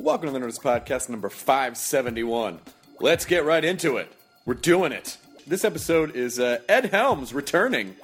Welcome to the Nerdist Podcast number 571. Let's get right into it. We're doing it. This episode is uh, Ed Helms returning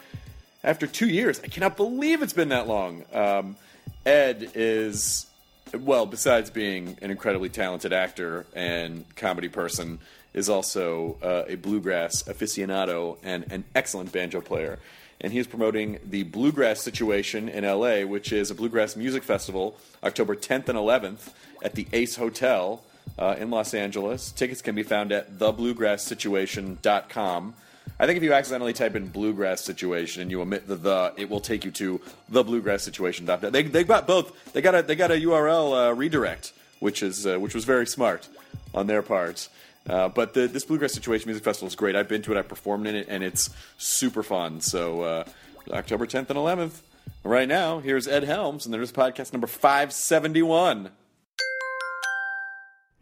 after two years. I cannot believe it's been that long. Um, Ed is, well, besides being an incredibly talented actor and comedy person, is also uh, a bluegrass aficionado and an excellent banjo player. And he is promoting the Bluegrass Situation in LA, which is a bluegrass music festival, October 10th and 11th at the Ace Hotel uh, in Los Angeles. Tickets can be found at thebluegrasssituation.com. I think if you accidentally type in bluegrass situation and you omit the the, it will take you to thebluegrasssituation.com. They they got both. They got a they got a URL uh, redirect, which is uh, which was very smart on their part. Uh, but the, this Bluegrass Situation Music Festival is great. I've been to it. I performed in it, and it's super fun. So uh, October 10th and 11th. Right now, here's Ed Helms, and there's podcast number 571.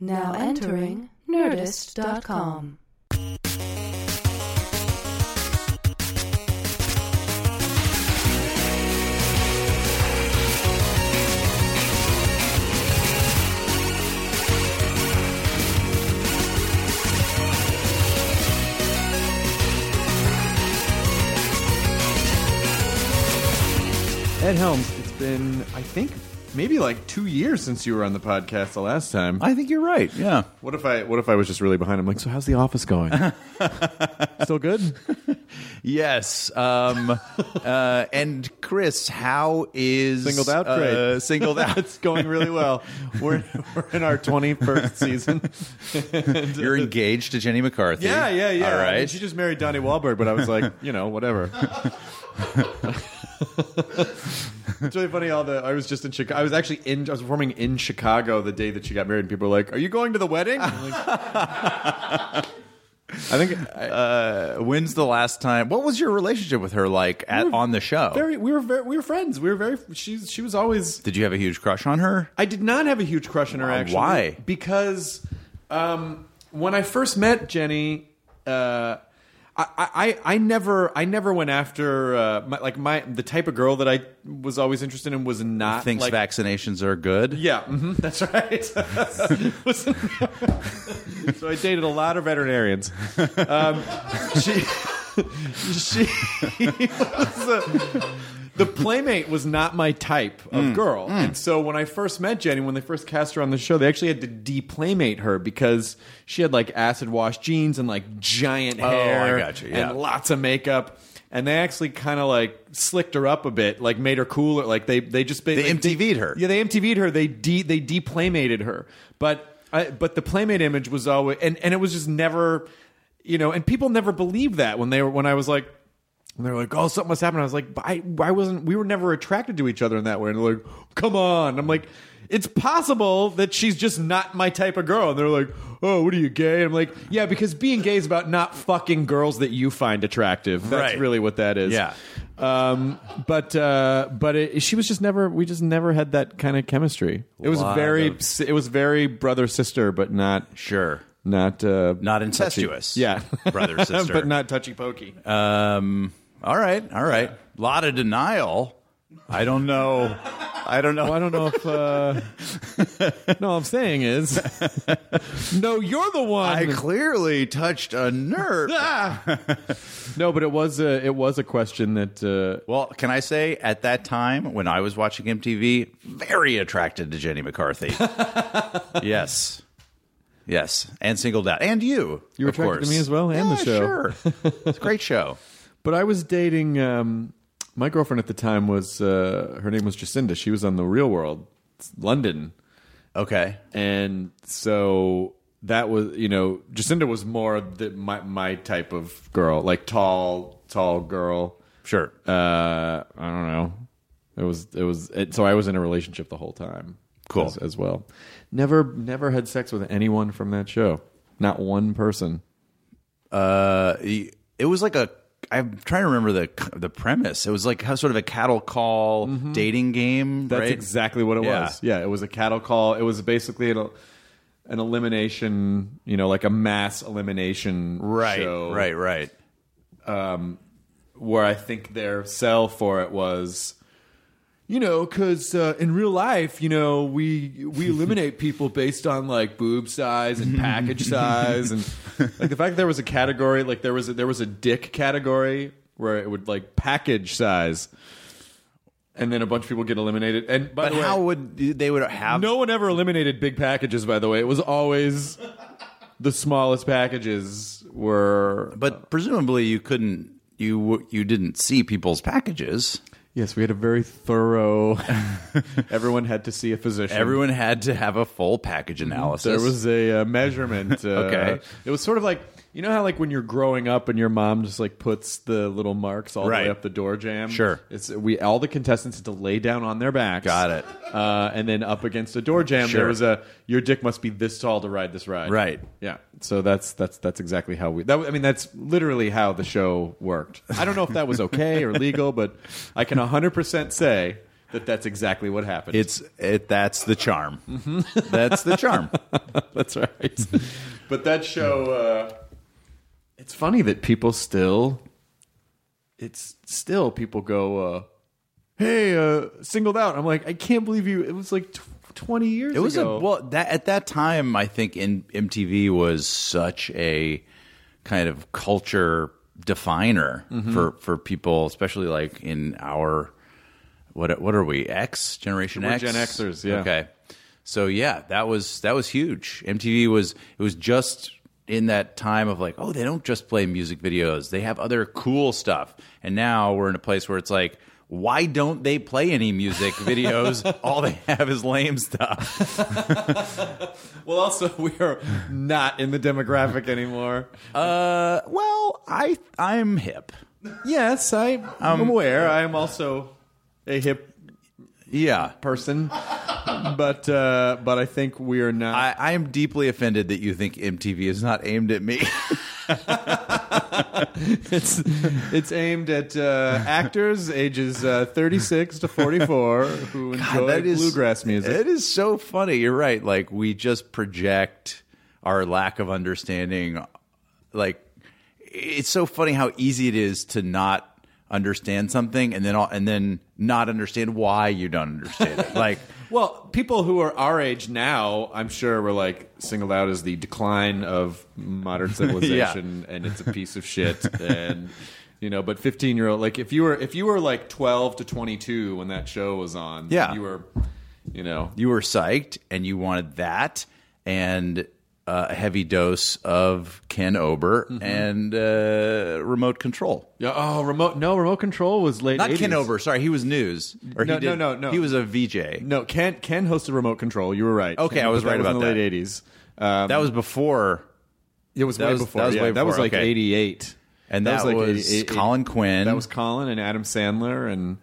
Now entering Nerdist.com. Helms, it's been, I think, maybe like two years since you were on the podcast the last time. I think you're right. Yeah. What if I what if I was just really behind I'm Like, so how's the office going? Still good? Yes. Um, uh, and Chris, how is Singled out? Uh, Great. singled out. it's going really well. We're we're in our twenty first season. You're engaged to Jenny McCarthy. Yeah, yeah, yeah. All I mean, right. she just married Donnie Wahlberg, but I was like, you know, whatever. It's really funny. All the I was just in Chicago. I was actually in. I was performing in Chicago the day that she got married, and people were like, "Are you going to the wedding?" I think uh, when's the last time? What was your relationship with her like at, on the show? very. We were very. We were friends. We were very. She's. She was always. Did you have a huge crush on her? I did not have a huge crush on her. Actually, why? Because um, when I first met Jenny, uh, I, I I never I never went after uh, my, like my the type of girl that I was always interested in was not Thinks like, vaccinations are good. Yeah, hmm that's right. so I dated a lot of veterinarians. Um, she, she was a, the playmate was not my type of mm. girl, mm. and so when I first met Jenny, when they first cast her on the show, they actually had to deplaymate her because she had like acid wash jeans and like giant Oh, I hair gotcha, yeah. and lots of makeup. And they actually kind of like slicked her up a bit, like made her cooler. Like they they just They MTV'd her. Yeah, they MTV'd her. They de they deplaymated her. But I, but the playmate image was always and, and it was just never, you know. And people never believed that when they were when I was like. And they're like, "Oh, something must happen." I was like, but "I, I wasn't. We were never attracted to each other in that way." And they're like, "Come on!" I'm like, "It's possible that she's just not my type of girl." And they're like, "Oh, what are you gay?" And I'm like, "Yeah, because being gay is about not fucking girls that you find attractive. That's Right. really what that is." Yeah. Um, but uh, but it, she was just never. We just never had that kind of chemistry. It was Lot very. of- It was very brother sister, but not Sure. not uh, Not incestuous. yeah, Brother, sister. but not touchy pokey. Um. All right. All right. A lot of denial. I don't know. I don't know. Well, I don't know if. Uh, no, I'm saying is, no, you're the one. I clearly touched a nerve. Ah! no, but it was a it was a question that. Uh, Well, can I say at that time when I was watching MTV, very attracted to Jenny McCarthy. yes. Yes. And singled out. And you. You were of attracted to course. me as well, and Yeah, the show. Sure. it's a great show. But I was dating. Um, my girlfriend at the time was uh, her name was Jacinda. She was on the Real World, London, Okay. and so that was you know Jacinda was more the, my my type of girl, like tall tall girl. Sure. Uh, I don't know. It was it was it, so I was in a relationship the whole time. Cool. as, as well. Never never had sex with anyone from that show. Not one person. Uh, it was like a. I'm trying to remember the the premise. It was like how sort of a cattle call dating game. Mm-hmm. That's right? exactly what it Yeah. was. Yeah, it was a cattle call. It was basically an, an elimination, you know, like a mass elimination right, show. right, right. where I think their sell for it was you know, because uh, in real life, you know, we we eliminate people based on like boob size and package size, and like the fact that there was a category, like there was a, there was a dick category where it would like package size, and then a bunch of people get eliminated. And by But the way, how would they would have? no one ever eliminated big packages. By the way, it was always the smallest packages were. But presumably you couldn't. You you didn't see people's packages. Yes, we had a very thorough. everyone had to see a physician. Everyone had to have a full package analysis. There was a uh, measurement. Uh, Okay. It was sort of like you know how like when you're growing up and your mom just like puts the little marks all the Right. way up the door jam. Sure. It's we all the contestants had to lay down on their backs. Got it. Uh, and then up against a door jam, Sure. there was a your dick must be this tall to ride this ride. Right. Yeah. So that's that's that's exactly how we. That, I mean, that's literally how the show worked. I don't know if that was okay or legal, but I can 100 percent say that that's exactly what happened. It's it. That's the charm. That's the charm. That's right. but that show, uh, it's funny that people still, it's still people go, uh, "Hey, uh, singled out." I'm like, I can't believe you. It was like tw- 20 years. It was ago. a well that at that time I think in MTV was such a kind of culture definer Mm-hmm. for for people, especially like in our what what are we X Generation We're X Gen Xers, yeah. Okay, so yeah, that was that was huge. MTV was it was just in that time of like oh they don't just play music videos they have other cool stuff and now we're in a place where it's like why don't they play any music videos all they have is lame stuff well, also we are not in the demographic anymore. Uh, well, I I'm hip. yes, I, I'm aware. I am also a hip Yeah, person, but uh, but I think we are not. I, I am deeply offended that you think MTV is not aimed at me. It's it's aimed at uh, actors ages uh, 36 to 44 who enjoy that is bluegrass music. It is so funny. You're right. Like we just project our lack of understanding. Like it's so funny how easy it is to not understand something and then all, and then not understand why you don't understand it. Like Well, people who are our age now, I'm sure, were like singled out as the decline of modern civilization, and it's a piece of shit. And you know, but 15 year old, like if you were if you were like 12 to 22 when that show was on, Yeah. you were, you know, you were psyched and you wanted that and uh, a heavy dose of Ken Ober Mm-hmm. and uh, remote control. yeah. Oh, remote no remote control was late. Not 80s. Ken Ober. Sorry, he was news. Or No, he did, no, no, no. He was a VJ. No, Ken Ken hosted remote control. You were right. Okay, Ken- I was right that about in the that. late 80s. Um, That was before, it was that way was- before. that was yeah, that was like okay. 88. and that, was like was, 88 Colin Quinn. That was Colin and Adam Sandler and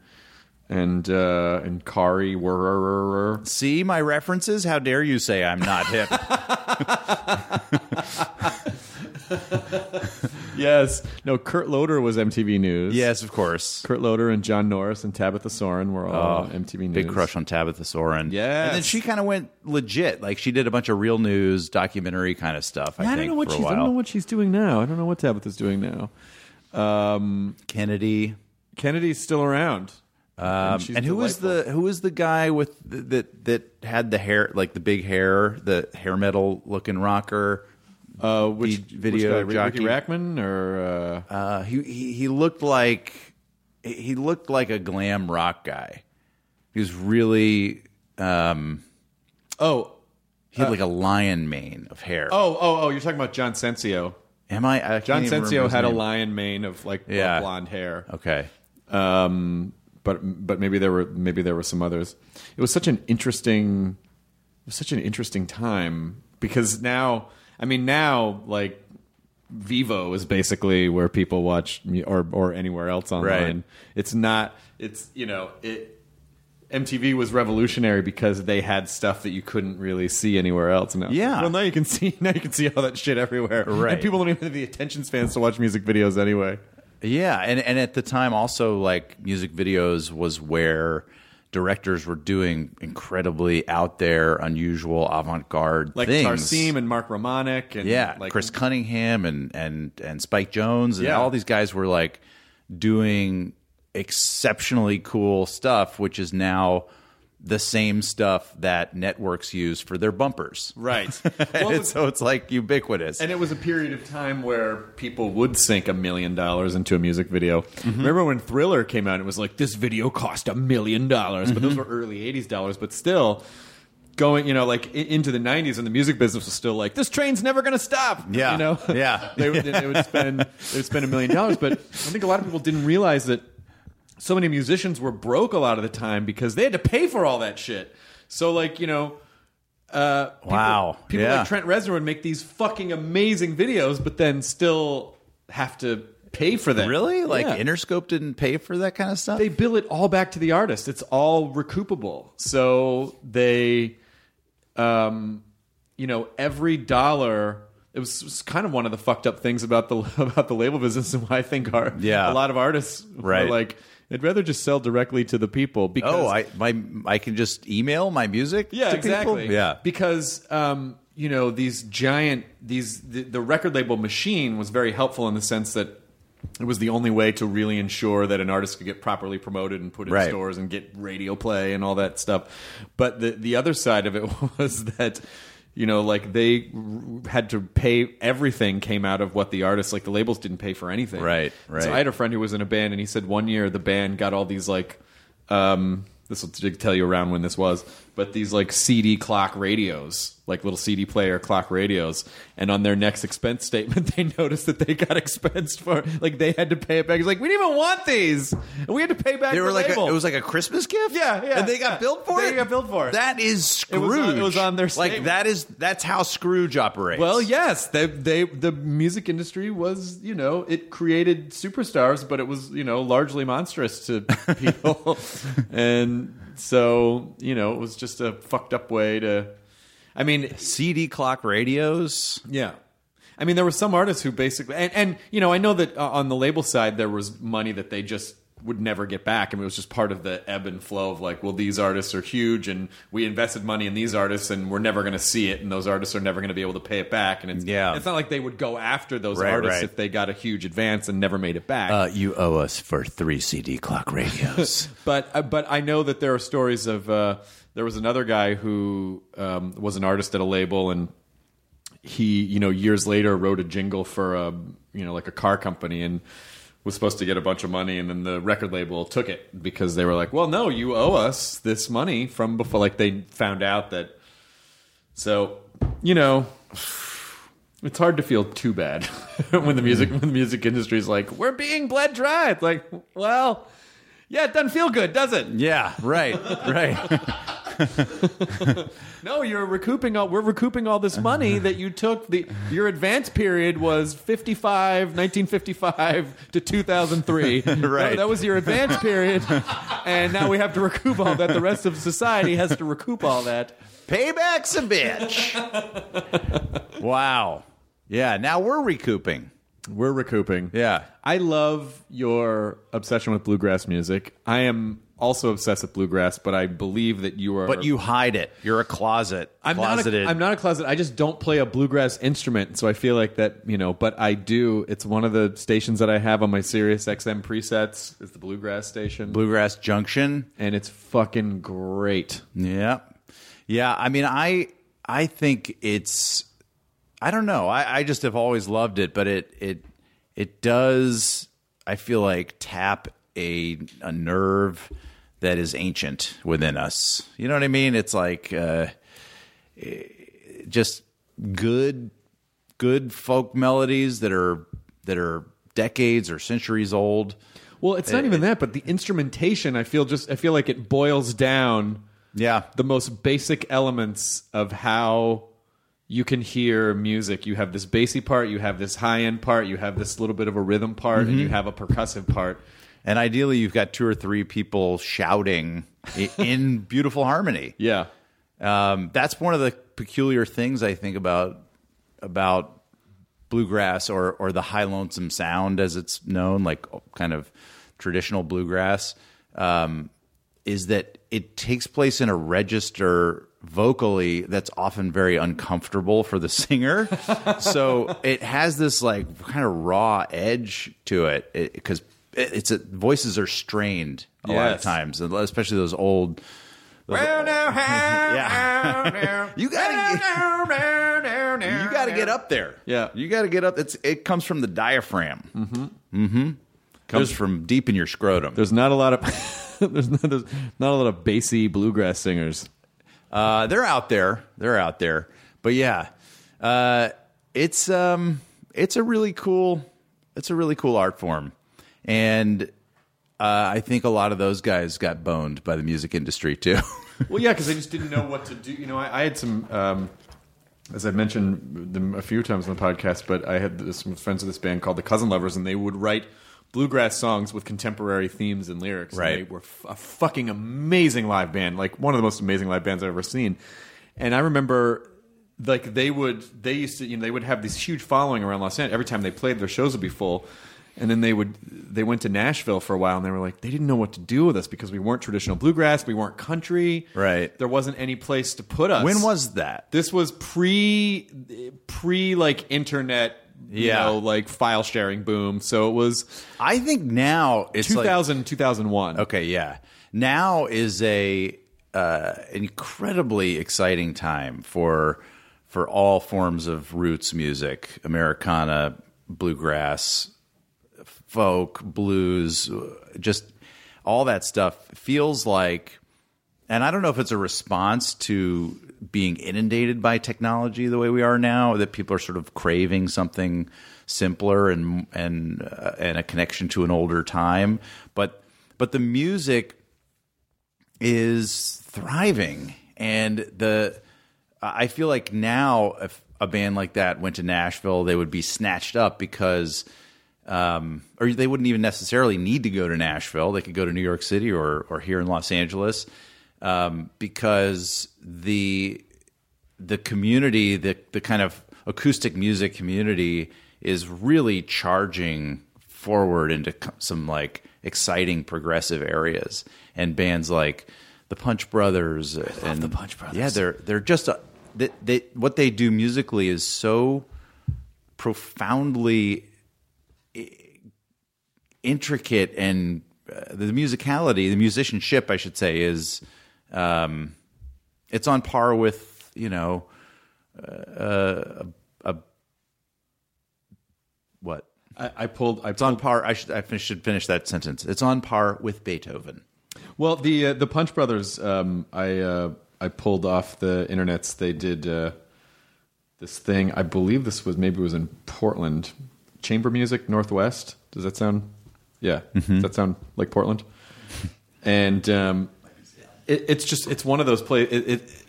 and uh, and Kari Wuhrer See my references? How dare you say I'm not hip? yes. No, Kurt Loder was MTV News. yes, of course. Kurt Loder and John Norris and Tabitha Soren were all MTV News. Oh, Big crush on Tabitha Soren. Yes. And then she kind of went legit. Like she did a bunch of real news, documentary kind of stuff. I, I, think don't know what for she's. I don't know what she's doing now. I don't know what Tabitha's doing now. Um, Kennedy. Kennedy's still around. Um, she's and who was the who was the guy with the, that that had the hair like the big hair, the hair metal looking rocker? Uh, which video which guy, jockey. Riki Rachtman or uh, Uh, he, he he looked like he looked like a glam rock guy. He was really um, oh he had like a lion mane of hair. oh oh oh you're talking about John Sencio. am I? I John Sencio had a lion mane of like Yeah. blonde hair. Okay. um, but but maybe there were maybe there were some others. It was such an interesting, it was such an interesting time because now, I mean, now like Vevo is basically where people watch or or anywhere else online. Right. It's not. It's you know it. MTV was revolutionary because they had stuff that you couldn't really see anywhere else. Now, Yeah. Well, now you can see. Now you can see all that shit everywhere. Right. And people don't even have the attention spans to watch music videos anyway. Yeah, and and at the time also like music videos was where directors were doing incredibly out there, unusual, avant-garde Like things. Tarsem and Mark Romanek and yeah, like Chris Cunningham and and and Spike Jonze and Yeah. all these guys were like doing exceptionally cool stuff, which is now the same stuff that networks use for their bumpers. Right. It's- so it's like ubiquitous. And it was a period of time where people would sink a million dollars into a music video. Mm-hmm. Remember when Thriller came out? It was like this video cost a million dollars, but those mm-hmm. were early '80s dollars. But still, going you know like into the '90s, and the music business was still like this train's never going to stop. Yeah. you know, Yeah. they, would- they would spend they would spend a million dollars. But I think a lot of people didn't realize that so many musicians were broke a lot of the time because they had to pay for all that shit. So like you know. Uh, people- Wow. People Yeah. like Trent Reznor would make these fucking amazing videos, but then still have to pay for them. really? Like Yeah. Interscope didn't pay for that kind of stuff? they bill it all back to the artist. It's all recoupable. So they, um, you know, every dollar. It was, kind of one of the fucked up things about the about the label business, and why I think our Yeah. a lot of artists Right. are like they'd rather just sell directly to the people because oh, I my I can just email my music yeah to exactly people? Yeah. because um, you know these giant these the, the record label machine was very helpful in the sense that it was the only way to really ensure that an artist could get properly promoted and put in Right. stores and get radio play and all that stuff but the the other side of it was that you know like they r- had to pay everything came out of what the artists like the labels didn't pay for anything Right, right. so i had a friend who was in a band and he said one year the band got all these like um this will tell you around when this was but these like cd clock radios like little cd player clock radios and on their next expense statement they noticed that they got expensed for like they had to pay it back it's like we didn't even want these and we had to pay back They the were like a, it was like a Christmas gift. Yeah, yeah, and they got yeah. billed for They it. got billed for it. That is It Scrooge. was on- it was on their like that is that's how Scrooge operates. Well, yes, they they the music industry was you know it created superstars, but it was you know largely monstrous to people, and so you know it was just a fucked up way to. I mean, CD clock radios. yeah. I mean, there were some artists who basically, and, and you know, I know that uh, on the label side there was money that they just would never get back. I mean, it was just part of the ebb and flow of like, well, these artists are huge, and we invested money in these artists, and we're never going to see it, and those artists are never going to be able to pay it back. And it's, Yeah. it's not like they would go after those Right, artists right. if they got a huge advance and never made it back. Uh, you owe us for three CD clock radios. but uh, but I know that there are stories of uh, there was another guy who um, was an artist at a label and he you know years later wrote a jingle for a you know like a car company and was supposed to get a bunch of money and then the record label took it because they were like well no you owe us this money from before like they found out that so you know it's hard to feel too bad when the music when the music industry is like we're being bled dry it's like well yeah it doesn't feel good does it yeah, right, right. No, you're recouping all. We're recouping all this money that you took. The your advance period was 55, 1955 to 2003. Right. That, was your advance period, and now we have to recoup all that. The rest of society has to recoup all that. Payback's a bitch. wow. Yeah. Now we're recouping. We're recouping. Yeah. I love your obsession with bluegrass music. I am also obsessed with bluegrass, but I believe that you are. But you hide it. You're a closet. I'm not, closeted. a, I'm not a closet. I just don't play a bluegrass instrument, so I feel like that, you know. But I do. It's one of the stations that I have on my Sirius XM presets. Is the bluegrass station, Bluegrass Junction. and it's fucking great. Yeah. Yeah. I mean, I I think it's I don't know. I, I just have always loved it, but it it it does I feel like tap a a nerve that is ancient within us. You know what I mean? It's like uh eh, just good good folk melodies that are that are decades or centuries old. Well, it's not even that, but the instrumentation. I feel just. I feel like it boils down Yeah. the most basic elements of how you can hear music. You have this bassy part, you have this high end part, you have this little bit of a rhythm part, and you have a percussive part. And ideally, you've got two or three people shouting in beautiful harmony. Yeah. Um, that's one of the peculiar things I think about about bluegrass or or the high lonesome sound, as it's known, like kind of traditional bluegrass, um, is that it takes place in a register vocally that's often very uncomfortable for the singer. so it has this like kind of raw edge to it because it's a, voices are strained a lot of times, especially those old. those- yeah, you gotta get, you gotta get up there. Yeah. you gotta get up. It's it comes from the diaphragm. Mm-hmm. Mm-hmm. Comes from deep in your scrotum. There's not a lot of there's not, there's not a lot of bassy bluegrass singers. Uh, they're out there. They're out there. But yeah, uh, it's um, it's a really cool, it's a really cool art form, and uh, I think a lot of those guys got boned by the music industry too. Well, yeah, because they just didn't know what to do. You know, I, I had some, um, as I've mentioned them a few times on the podcast, but I had this, some friends of this band called the Cousin Lovers, and they would write bluegrass songs with contemporary themes and lyrics. and Right. they were f- a fucking amazing live band, like one of the most amazing live bands I've ever seen. And I remember. Like they would, they used to, you know, they would have this huge following around Los Angeles. Every time they played, their shows would be full. And then they would, they went to Nashville for a while, and they were like, they didn't know what to do with us because we weren't traditional bluegrass, we weren't country, Right. there wasn't any place to put us. when was that? this? Was pre pre like internet, you Yeah. know, like file sharing boom. So it was I think now it's like 2000 2001. Okay, yeah. Now is a uh, incredibly exciting time for for all forms of roots music, Americana, bluegrass, folk, blues, just all that stuff feels like and I don't know if it's a response to being inundated by technology the way we are now that people are sort of craving something simpler and and uh, and a connection to an older time but but the music is thriving and the I feel like now if a band like that went to Nashville they would be snatched up because um, or they wouldn't even necessarily need to go to Nashville. They could go to New York City or or here in Los Angeles um, because the the community, the the kind of acoustic music community, is really charging forward into some like exciting progressive areas, and bands like the Punch Brothers and the Punch Brothers. Yeah, they're they're just a, they, they what they do musically is so profoundly intricate and uh, the musicality, the musicianship, I should say, is um, it's on par with you know uh, a, a what I, I pulled. I it's on par. I should I fin- should finish that sentence. It's on par with Beethoven. Well, the uh, the Punch Brothers, um, I uh, I pulled off the internets. They did uh, this thing. I believe this was maybe it was in Portland, chamber music Northwest. Does that sound? Yeah, does that sound like Portland? And um, it, it's just it's one of those places. It, it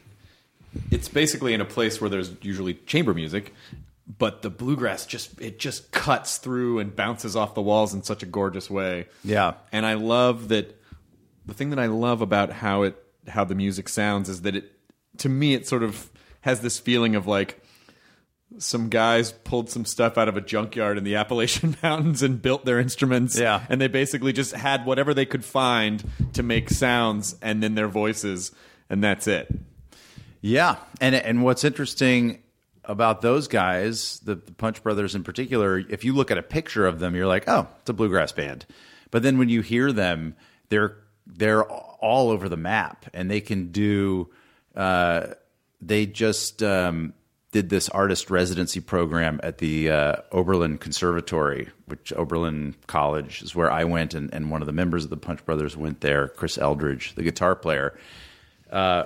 it's basically in a place where there's usually chamber music, but the bluegrass just it just cuts through and bounces off the walls in such a gorgeous way. Yeah. and I love that. The thing that I love about how it how the music sounds is that it to me it sort of has this feeling of like some guys pulled some stuff out of a junkyard in the Appalachian Mountains and built their instruments. Yeah. And they basically just had whatever they could find to make sounds and then their voices, and that's it. Yeah, and and what's interesting about those guys, the, the Punch Brothers in particular, if you look at a picture of them, you're like, oh, it's a bluegrass band. But then when you hear them, they're they're all over the map, and they can do. Uh, they just um, did this artist residency program at the uh, Oberlin Conservatory, which Oberlin College is where I went, and, and one of the members of the Punch Brothers went there, Chris Eldridge, the guitar player. Uh,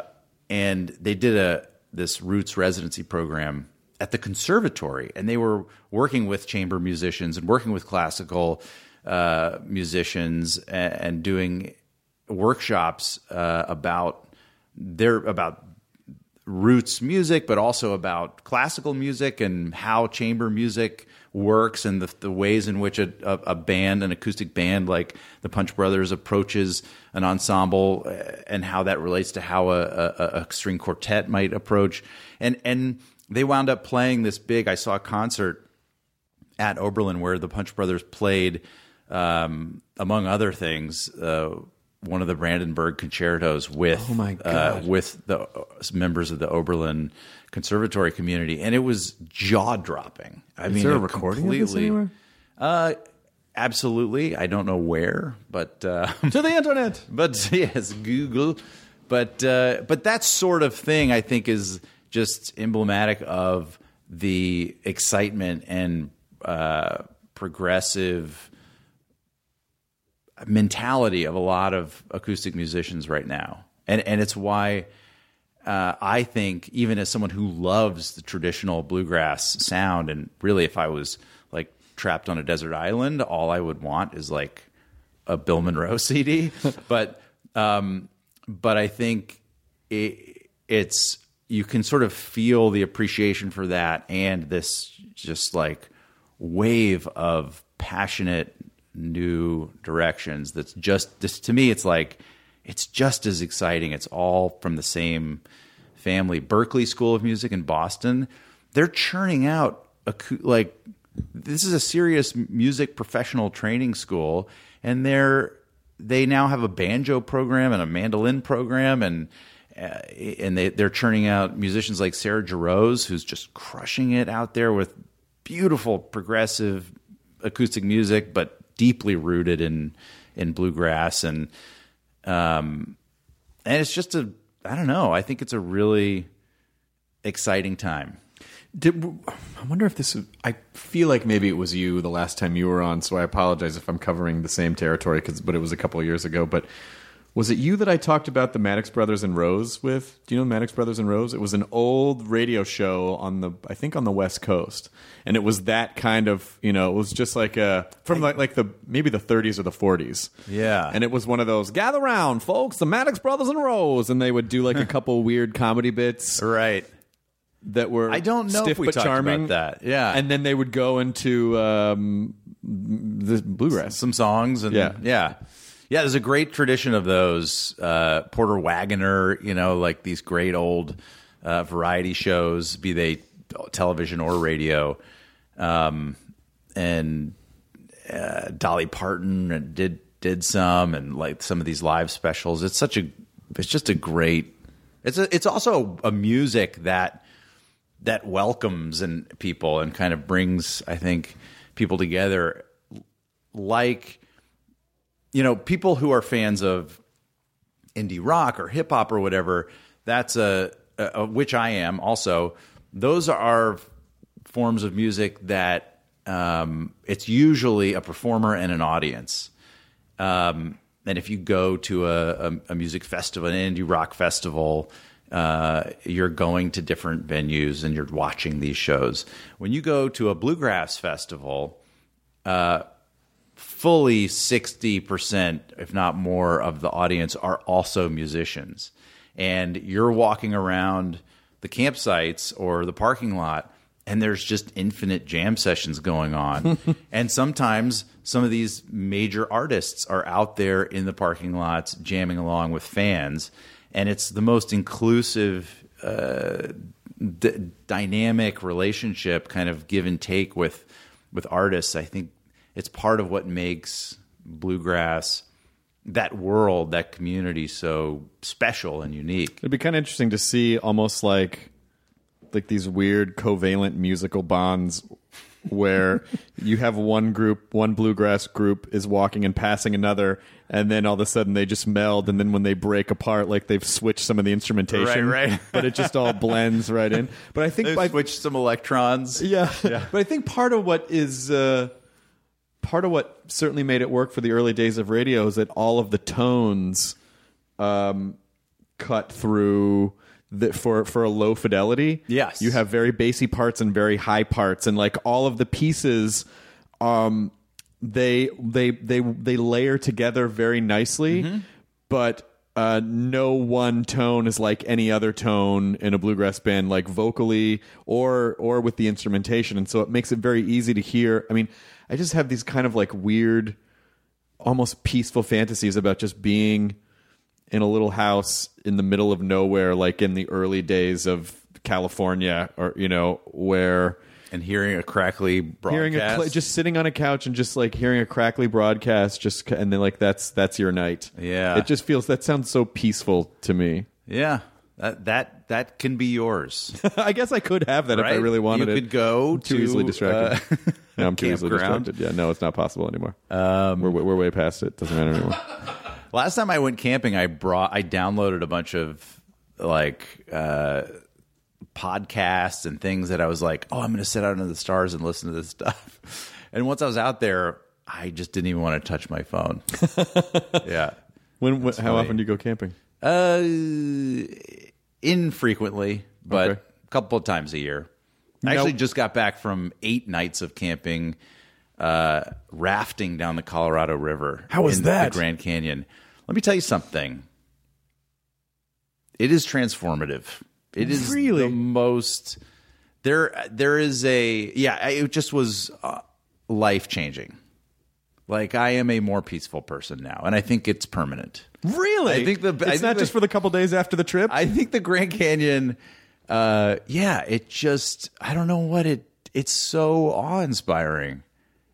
and they did a this roots residency program at the conservatory, and they were working with chamber musicians and working with classical uh, musicians and, and doing workshops uh, about their about roots music, but also about classical music and how chamber music works and the, the ways in which a, a, band, an acoustic band like the Punch Brothers, approaches an ensemble uh, and how that relates to how a, a, a string quartet might approach. And and they wound up playing this big. I saw a concert at Oberlin where the Punch Brothers played, um, among other things, uh, one of the Brandenburg concertos with Oh my Uh, with the uh, members of the Oberlin Conservatory community, and it was jaw dropping. I mean, there a recording of this anywhere? Uh, absolutely. I don't know where, but uh, to the internet. but yes, Google. But uh, but that sort of thing, I think, is just emblematic of the excitement and uh, progressive mentality of a lot of acoustic musicians right now, and and it's why. Uh, I think even as someone who loves the traditional bluegrass sound, and really, if I was like trapped on a desert island, all I would want is like a Bill Monroe CD. but um, but I think it, it's you can sort of feel the appreciation for that and this just like wave of passionate new directions. That's just this to me. It's like it's just as exciting. It's all from the same family. Berklee School of Music in Boston. They're churning out a like this is a serious music professional training school, and they're they now have a banjo program and a mandolin program, and uh, and they they're churning out musicians like Sarah Jarosz, who's just crushing it out there with beautiful progressive acoustic music, but deeply rooted in in bluegrass and um and it's just a I don't know. I think it's a really exciting time. Did, I wonder if this. I feel like maybe it was you the last time you were on, so I apologize if I'm covering the same territory. Cause, but it was a couple of years ago. But was it you that I talked about the Maddox Brothers and Rose with? Do you know Maddox Brothers and Rose? It was an old radio show on the, I think on the West Coast, and it was that kind of, you know, it was just like a from like like the maybe the 30s or the 40s. Yeah. and it was one of those gather round, folks, the Maddox Brothers and Rose, and they would do like a couple weird comedy bits Right. that were I don't know stiff if we but talked charming. about that. Yeah. and then they would go into um, the bluegrass. some songs and Yeah. yeah yeah there's a great tradition of those uh, porter wagoner you know like these great old uh, variety shows be they television or radio. Um, and uh, dolly parton did did some and like some of these live specials. It's such a it's just a great it's a, it's also a music that that welcomes and people and kind of brings I think people together. Like you know people who are fans of indie rock or hip hop or whatever that's a, a, which I am also those are forms of music that um, it's usually a performer and an audience um, and if you go to a, a, a music festival, an indie rock festival, uh, you're going to different venues and you're watching these shows. When you go to a bluegrass festival, uh, fully 60%, if not more, of the audience are also musicians. And you're walking around the campsites or the parking lot, and there's just infinite jam sessions going on. and sometimes some of these major artists are out there in the parking lots jamming along with fans. And it's the most inclusive, uh, d- dynamic relationship, kind of give and take with with artists. I think it's part of what makes bluegrass that world, that community, so special and unique. It'd be kind of interesting to see almost like like these weird covalent musical bonds where you have one group, one bluegrass group is walking and passing another, and then all of a sudden they just meld, and then when they break apart, like they've switched some of the instrumentation, Right, right. but it just all blends right in. But I think They by, switched some electrons. yeah. yeah. but I think part of what is uh, part of what certainly made it work for the early days of radio is that all of the tones um, cut through the, for for a low fidelity. Yes. you have very bassy parts and very high parts, and like all of the pieces. Um, they they they they layer together very nicely, but uh, no one tone is like any other tone in a bluegrass band, like vocally or or with the instrumentation, and so it makes it very easy to hear. I mean, I just have these kind of like weird, almost peaceful fantasies about just being in a little house in the middle of nowhere, like in the early days of California, or you know where And hearing a crackly broadcast. hearing a cl- just sitting on a couch and just like hearing a crackly broadcast just and then like that's that's your night Yeah. it just feels that sounds so peaceful to me yeah, that that that that can be yours. I guess I could have that if I really wanted You it. could go I'm too to, easily distracted. uh, no, I'm too easily campground. distracted. Yeah, no, it's not possible anymore. Um, we're we're way past it. Doesn't matter anymore. Last time I went camping, I brought I downloaded a bunch of like uh, podcasts and things that I was like, oh, I'm going to sit out under the stars and listen to this stuff. And once I was out there, I just didn't even want to touch my phone. yeah. When, when how funny. often do you go camping? Uh, infrequently, but Okay. a couple of times a year. I actually just got back from eight nights of camping, uh, rafting down the Colorado River. How was in that? The Grand Canyon. Let me tell you something. It is transformative. It is Really? the most. There, there is a yeah. It just was uh, life changing. Like I am a more peaceful person now, and I think it's permanent. Really? I think the- it's think not the- just for the couple days after the trip. I think the Grand Canyon, uh, yeah, it just I don't know what it. It's so awe inspiring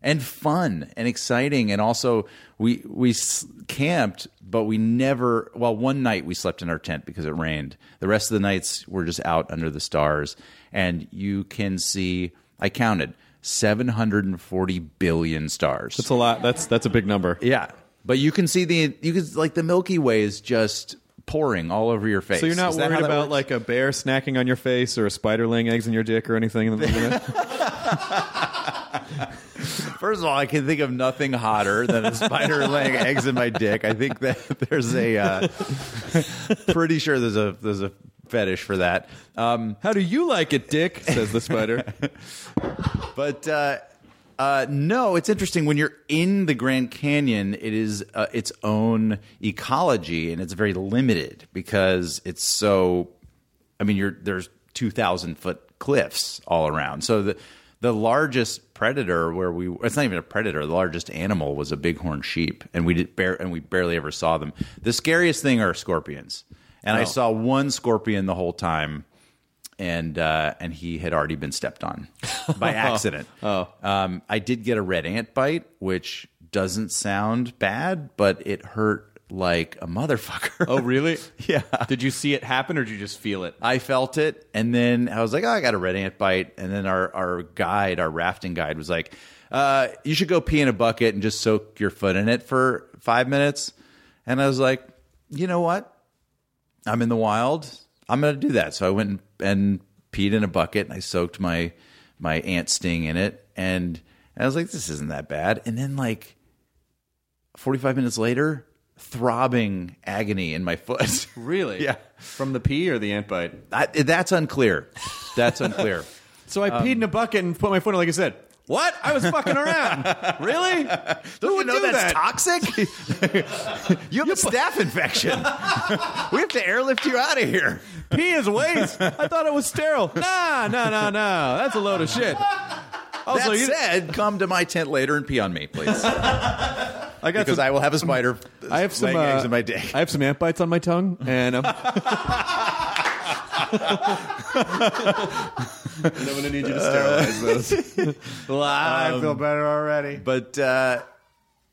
and fun and exciting, and also we we s- camped, but we never. Well, one night we slept in our tent because it rained. The rest of the nights we're just out under the stars, and you can see. I counted. 740 billion stars. That's a lot. That's that's a big number. Yeah, but you can see the you can like the Milky Way is just pouring all over your face. So you're not Is that worried how that about works? like a bear snacking on your face or a spider laying eggs in your dick or anything in the middle of? First of all, I can think of nothing hotter than a spider laying eggs in my dick. I think that there's a uh, pretty sure there's a there's a fetish for that. Um, How do you like it, Dick? Says the spider. But uh, uh, no, it's interesting when you're in the Grand Canyon. It is uh, its own ecology, and it's very limited because it's so. I mean, you're there's two thousand foot cliffs all around. So the the largest predator where we it's not even a predator. The largest animal was a bighorn sheep, and we did bare and we barely ever saw them. The scariest thing are scorpions, and I saw one scorpion the whole time and uh, and he had already been stepped on by accident. oh, um, I did get a red ant bite, which doesn't sound bad, but it hurt like a motherfucker. oh, really? yeah. Did you see it happen or did you just feel it? I felt it, and then I was like, "Oh, I got a red ant bite." And then our our guide, our rafting guide, was like, uh, "You should go pee in a bucket and just soak your foot in it for five minutes." And I was like, "You know what? I'm in the wild. I'm going to do that." So I went and, and peed in a bucket, and I soaked my my ant sting in it, and I was like, "This isn't that bad." And then like 45 minutes later, throbbing agony in my foot. Really? Yeah. From the pee or the ant bite? I, that's unclear. That's unclear. So I peed in a bucket and put my foot in like I said. What? I was fucking around. really? Who would you know do that's that? toxic? you have a staph infection. we have to airlift you out of here. Pee is waste. I thought it was sterile. Nah, nah, nah, nah. That's a load of shit. Also, that you, said, come to my tent later and pee on me, please, I got because some, I will have a spider. I have some uh, eggs in my dick. I have some ant bites on my tongue, and um, and I'm gonna need you to sterilize those. I feel better already. but uh,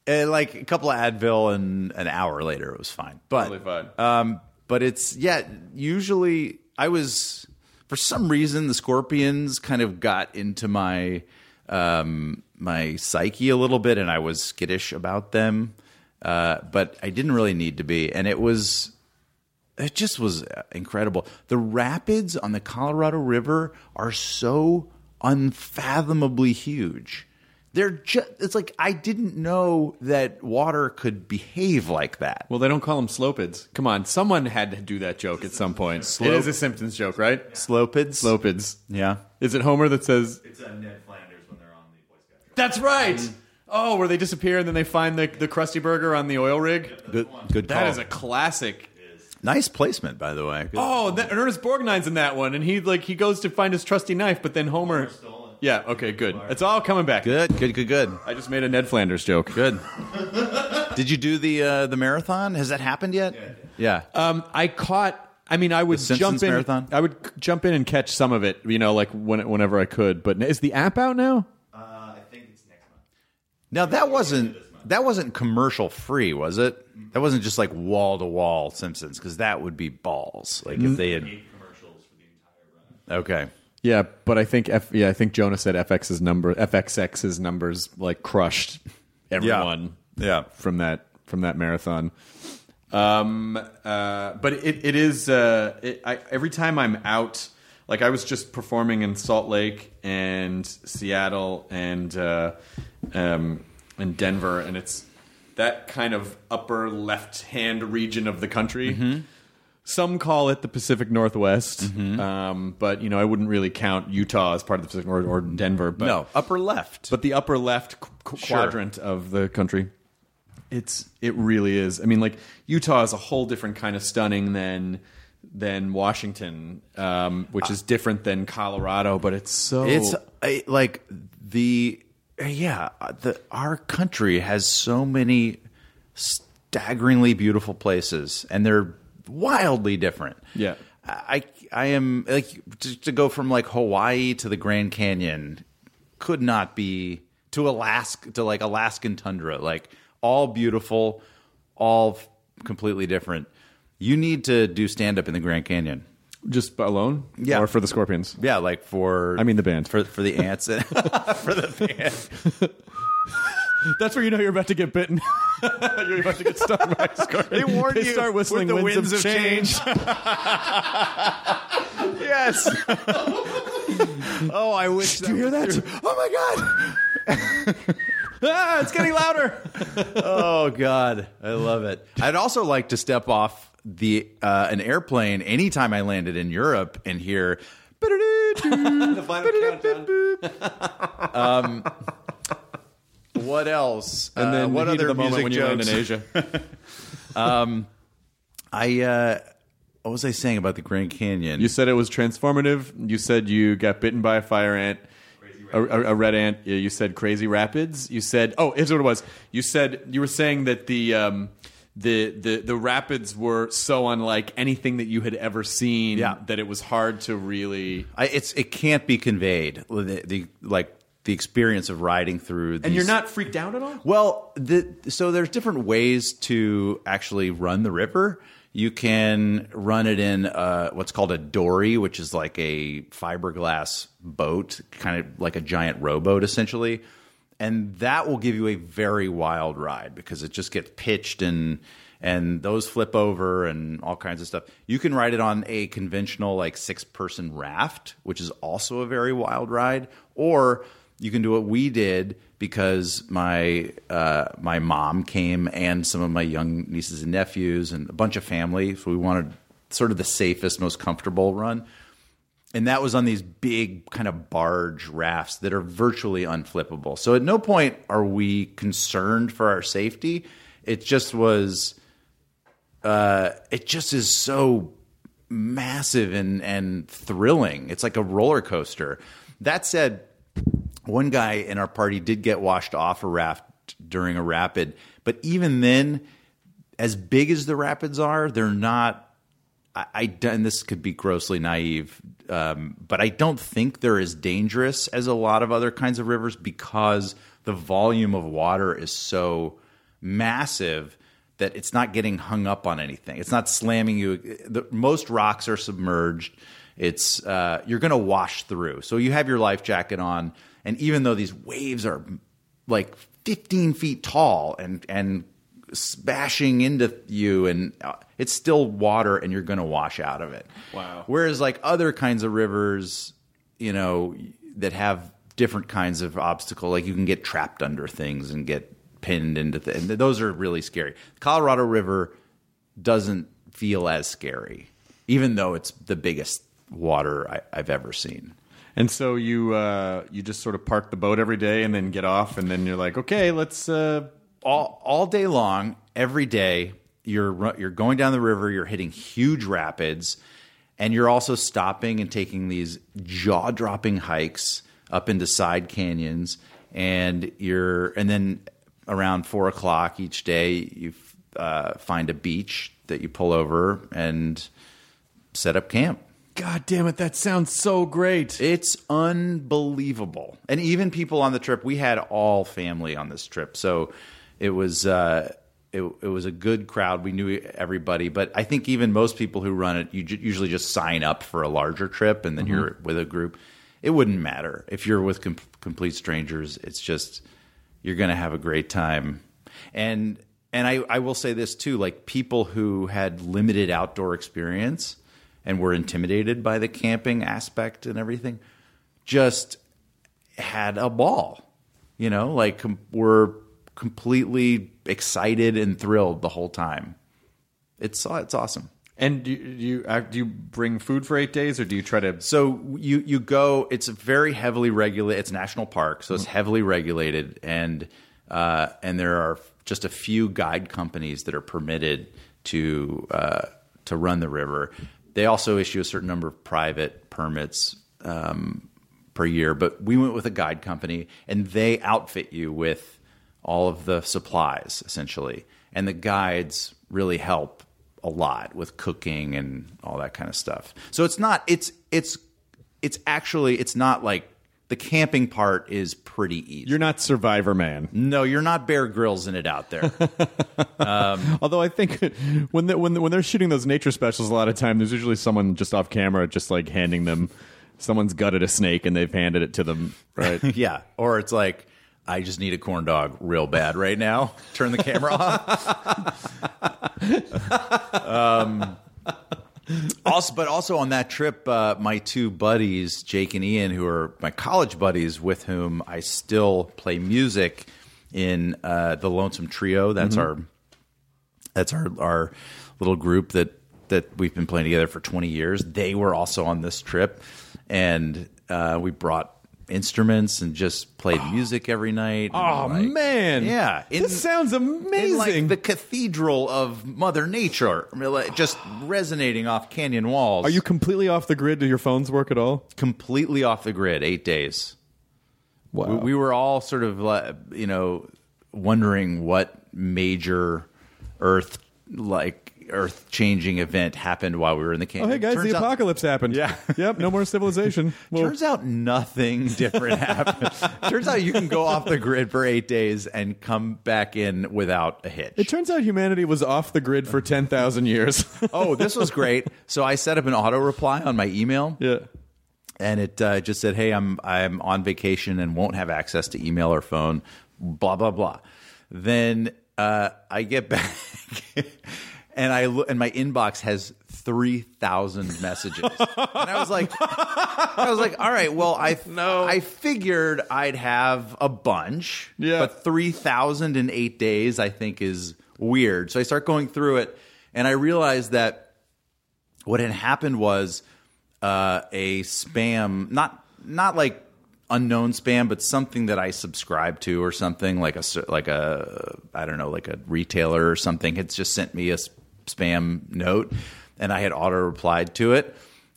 like a couple of Advil and an hour later, it was fine. But Totally fine. Um, but it's yeah. Usually, I was for some reason the scorpions kind of got into my um, my psyche a little bit, and I was skittish about them. Uh, but I didn't really need to be, and it was it just was incredible. The rapids on the Colorado River are so unfathomably huge. They're just, it's like I didn't know that water could behave like that. Well, they don't call them slopids. Come on, someone had to do that joke at some point. Slope- It is a Simpsons joke, right? Slopids? Slopids. Yeah. Is it Homer that says? It's uh, Ned Flanders when they're on the Boy Scout. That's right. Oh, where they disappear and then they find the the Krusty Burger on the oil rig. Good, good That call. is a classic. Nice placement, by the way. Good. Oh, that, Ernest Borgnine's in that one, and he like he goes to find his trusty knife, but then Homer. Stolen. Yeah. Okay. Good. It's all coming back. Good, good, good, good. I just made a Ned Flanders joke. Good. Did you do the uh, the marathon? Has that happened yet? Yeah. Um, I caught. I mean, I would The jump in. marathon? I would c- jump in and catch some of it. You know, like when, whenever I could. But is the app out now? Uh, I think it's next month. Now that wasn't that wasn't commercial free, was it? That wasn't just like wall to wall Simpsons because that would be balls. Like if they had Eight commercials Okay. Yeah, but I think F, yeah, I think Jonah said FX's number FXX's numbers like crushed everyone. Yeah. from that from that marathon. Um, uh, but it it is uh, it, I, every time I'm out, like I was just performing in Salt Lake and Seattle and uh, um, and Denver, and it's that kind of upper left hand region of the country. Some call it the Pacific Northwest, um, but you know I wouldn't really count Utah as part of the Pacific North or Denver. But no, upper left. but the upper left qu- qu- Sure. quadrant of the country it's it really is i mean like utah is a whole different kind of stunning than than washington um, which is different than colorado but it's so It's I, like the Uh, yeah, uh, the our country has so many staggeringly beautiful places, and they're wildly different. Yeah. I I am like to, to go from like Hawaii to the Grand Canyon could not be to Alaska to like Alaskan tundra, like all beautiful, all completely different. You need to do stand up in the Grand Canyon. Just alone Yeah. or for the scorpions Yeah, like for I mean the band. for for the ants and for the band. that's where you know you're about to get bitten you're about to get stung by a scorpion They warned you start whistling with the winds, winds of of change, yes. oh, I wish. do you hear that oh my god ah, it's getting louder Oh God, I love it. I'd also like to step off the uh, an airplane anytime I landed in Europe and hear. the final countdown What else? and then Uh, what the other the moment music when you land in asia I uh, what was I saying about the Grand Canyon? You said it was transformative. You said you got bitten by a fire ant, a, a, red ant. You said crazy rapids. You said, oh, here's what it was. You said you were saying that the um, the the the rapids were so unlike anything that you had ever seen Yeah. that it was hard to really. I, it's it can't be conveyed. The, the like the experience of riding through. These, And you're not freaked out at all. Well, the, so there's different ways to actually run the river. You can run it in uh, what's called a dory, which is like a fiberglass boat, kind of like a giant rowboat, essentially. And that will give you a very wild ride because it just gets pitched and and those flip over and all kinds of stuff. You can ride it on a conventional like six person raft, which is also a very wild ride, or you can do what we did because my uh, my mom came and some of my young nieces and nephews and a bunch of family. So we wanted sort of the safest, most comfortable run. And that was on these big kind of barge rafts that are virtually unflippable. So at no point are we concerned for our safety. It just was uh, it just is so massive and and thrilling. It's like a roller coaster. That said, one guy in our party did get washed off a raft during a rapid, but even then, as big as the rapids are, they're not. I, I and this could be grossly naive, um, but I don't think they're as dangerous as a lot of other kinds of rivers because the volume of water is so massive that it's not getting hung up on anything. It's not slamming you. The, most rocks are submerged. It's uh, you're going to wash through. So you have your life jacket on, and even though these waves are like 15 feet tall and and smashing into you, and uh, it's still water, and you're going to wash out of it. Wow. Whereas like other kinds of rivers, you know, that have different kinds of obstacle, like you can get trapped under things and get pinned into things. Those are really scary. Colorado River doesn't feel as scary, even though it's the biggest water I, I've ever seen. And so you uh, you just sort of park the boat every day and then get off, and then you're like, okay, let's. Uh, all all day long, every day, you're you're going down the river, you're hitting huge rapids, and you're also stopping and taking these jaw dropping hikes up into side canyons, and you're and then around four o'clock each day, you uh, find a beach that you pull over and set up camp. God damn it, that sounds so great. It's unbelievable. And even people on the trip, we had all family on this trip. So it was uh it, it was a good crowd. We knew everybody, but I think even most people who run it, you ju- usually just sign up for a larger trip, and then mm-hmm. you're with a group. It wouldn't matter if you're with com- complete strangers. It's just you're going to have a great time, and and I, I will say this too: like people who had limited outdoor experience and were intimidated by the camping aspect and everything, just had a ball. You know, like com- were completely excited and thrilled the whole time. It's it's awesome. And do you, do you do you bring food for eight days, or do you try to? So you you go. It's very heavily regulated. It's national park, so it's heavily regulated, and uh, and there are just a few guide companies that are permitted to uh, to run the river. They also issue a certain number of private permits um, per year, but we went with a guide company, and they outfit you with all of the supplies essentially, and the guides really help a lot with cooking and all that kind of stuff. So it's not it's it's it's actually it's not like the camping part is pretty easy. You're not Survivor Man. no, you're not Bear Grylls in it out there. Um, Although I think when they, when when they're shooting those nature specials, a lot of time there's usually someone just off camera, just like handing them. Someone's gutted a snake and they've handed it to them. Right. yeah, or it's like I just need a corn dog real bad right now. Turn the camera off. um, also, but also on that trip, uh, my two buddies, Jake and Ian, who are my college buddies, with whom I still play music in uh, the Lonesome Trio. That's our that's our our little group that that we've been playing together for 20 years. They were also on this trip, and uh, we brought instruments and just played music every night. Oh like, man, yeah, in- this sounds amazing. in like the cathedral of Mother Nature, I mean, like, just resonating off canyon walls. Are you completely off the grid? Do your phones work at all? completely off the grid? Eight days. Wow. We, we were all sort of, uh, you know, wondering what major Earth like Earth changing event happened while we were in the oh, hey guys, Turns the out- apocalypse happened. Yeah. yep. No more civilization. Well, Turns out nothing different happened. Turns out you can go off the grid for eight days and come back in without a hitch. it turns out humanity was off the grid for ten thousand years. oh, this was great. So I set up an auto reply on my email. yeah. and it uh, just said, "Hey, I'm I'm on vacation and won't have access to email or phone." Blah blah blah. Then uh, I get back, and I look, and my inbox has three thousand messages, and I was like, I was like, all right, well, I No. I figured I'd have a bunch, Yeah. but three thousand in eight days, I think, is weird. So I start going through it, and I realized that what had happened was uh, a spam, not not like unknown spam, but something that I subscribe to or something like a like a I don't know like a retailer or something had just sent me a spam note, and I had auto replied to it,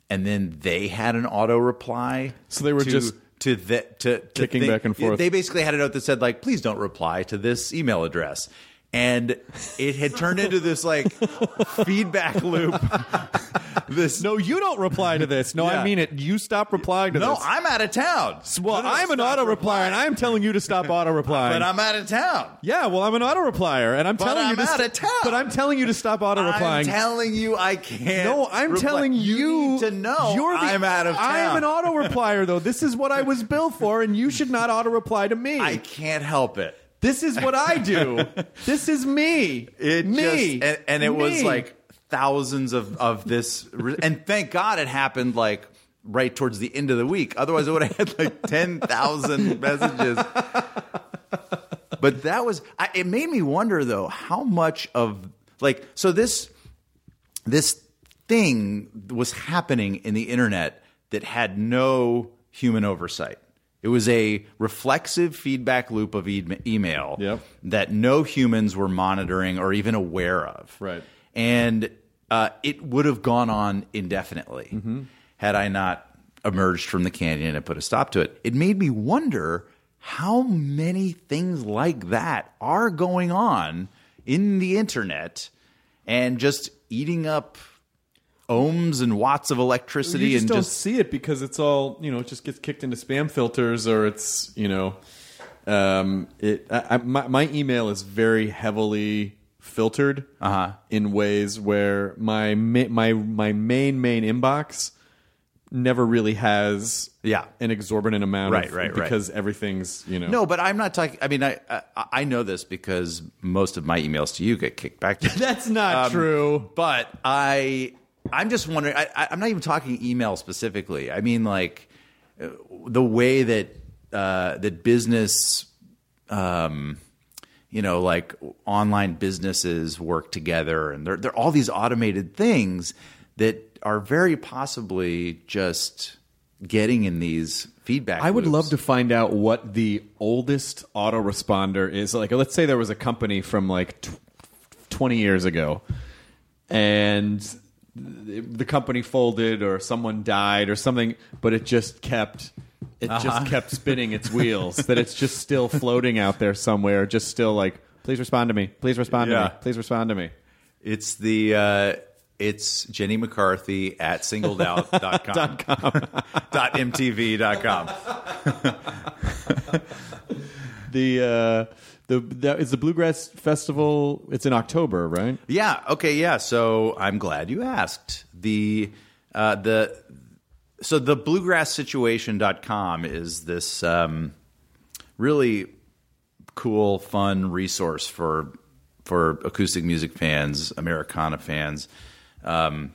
and then they had an auto reply. So they were to- just to the, to, to kicking back and forth. They basically had a note that said like, "Please don't reply to this email address." And it had turned into this like feedback loop. this No, you don't reply to this. No, Yeah. I mean it. You stop replying to no, this. No, I'm out of town. well, But I'm an auto replier, and I'm telling you to stop auto replying. But I'm out of town. yeah, well, I'm an auto replier, and I'm But telling I'm you to out st- of town. But I'm telling you to stop auto replying. I'm telling you, I can't. no, I'm reply. telling you, need to know. You're the, I'm out of town. I'm an auto replier, though. This is what I was built for, and you should not auto reply to me. I can't help it. This is what I do. this is me. It me. just, and, and it was like thousands of of this, and thank God it happened like right towards the end of the week. Otherwise, I would have had like ten thousand messages. But that was I, it. Made me wonder though how much of like so this this thing was happening in the internet that had no human oversight. It was a reflexive feedback loop of e- email Yep. that no humans were monitoring or even aware of. Right. And uh, it would have gone on indefinitely Mm-hmm. had I not emerged from the canyon and put a stop to it. It made me wonder how many things like that are going on in the internet and just eating up ohms and watts of electricity you just and don't just see it because it's all you know. It just gets kicked into spam filters, or it's you know, um, it. I, I, my, my email is very heavily filtered Uh-huh. in ways where my ma- my my main main inbox never really has Yeah. an exorbitant amount Right, of right, right. because everything's you know No, but I'm not talking. I mean, I, I I know this because most of my emails to you get kicked back to that's not true. But I, I'm just wondering. I, I- I'm not even talking email specifically. I mean, like uh, the way that uh, that business, um, you know, like online businesses work together, and they're they're all these automated things that are very possibly just getting in these feedback. I would loops. love to find out what the oldest autoresponder is. Like, let's say there was a company from like tw- 20 years ago, and the company folded or someone died or something, but it just kept. It just kept spinning its wheels. that it's just still floating out there somewhere. Just still like, please respond to me. Please respond to me. Please respond to me. It's the uh, it's Jenny McCarthy at singledout.com. dot mtv.com. The uh, the that is the bluegrass festival. It's in October, right? Yeah. Okay. Yeah. So I'm glad you asked. The uh, the so the bluegrasssituation.com is this um, really cool, fun resource for for acoustic music fans, Americana fans, um,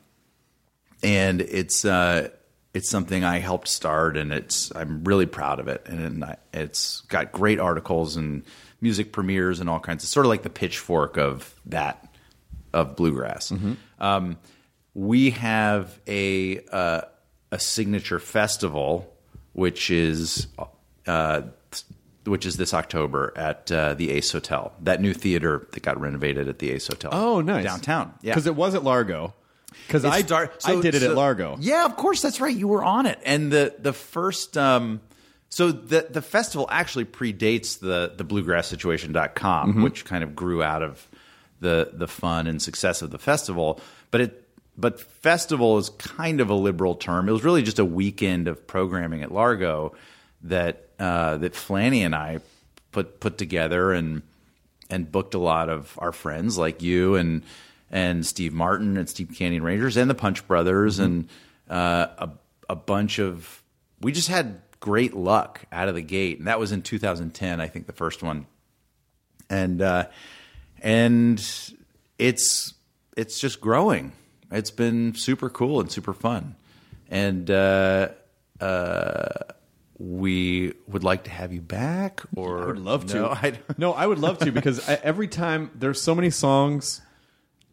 and it's uh, it's something I helped start, and it's I'm really proud of it, and it's got great articles and music premieres and all kinds. It's sort of like the pitchfork of that of bluegrass. Um, we have a uh, a signature festival, which is uh, which is this October at uh, the Ace Hotel, that new theater that got renovated at the Ace Hotel. Oh, nice downtown. Yeah, because it was at Largo. Because I start- I did it so- at Largo. Yeah, of course, that's right. You were on it, and the the first. Um, so the the festival actually predates the the bluegrasssituation.com, Mm-hmm. which kind of grew out of the the fun and success of the festival. But it but festival is kind of a liberal term. It was really just a weekend of programming at Largo that uh, that Flanny and I put put together and and booked a lot of our friends like you and and Steve Martin and Steep Canyon Rangers and the Punch Brothers and uh, a a bunch of we just had great luck out of the gate and that was in 2010 I think the first one and uh, and it's it's just growing. It's been super cool and super fun, and uh, uh, we would like to have you back. Or I would love to. No, I no, I would love to because I, every time there's so many songs.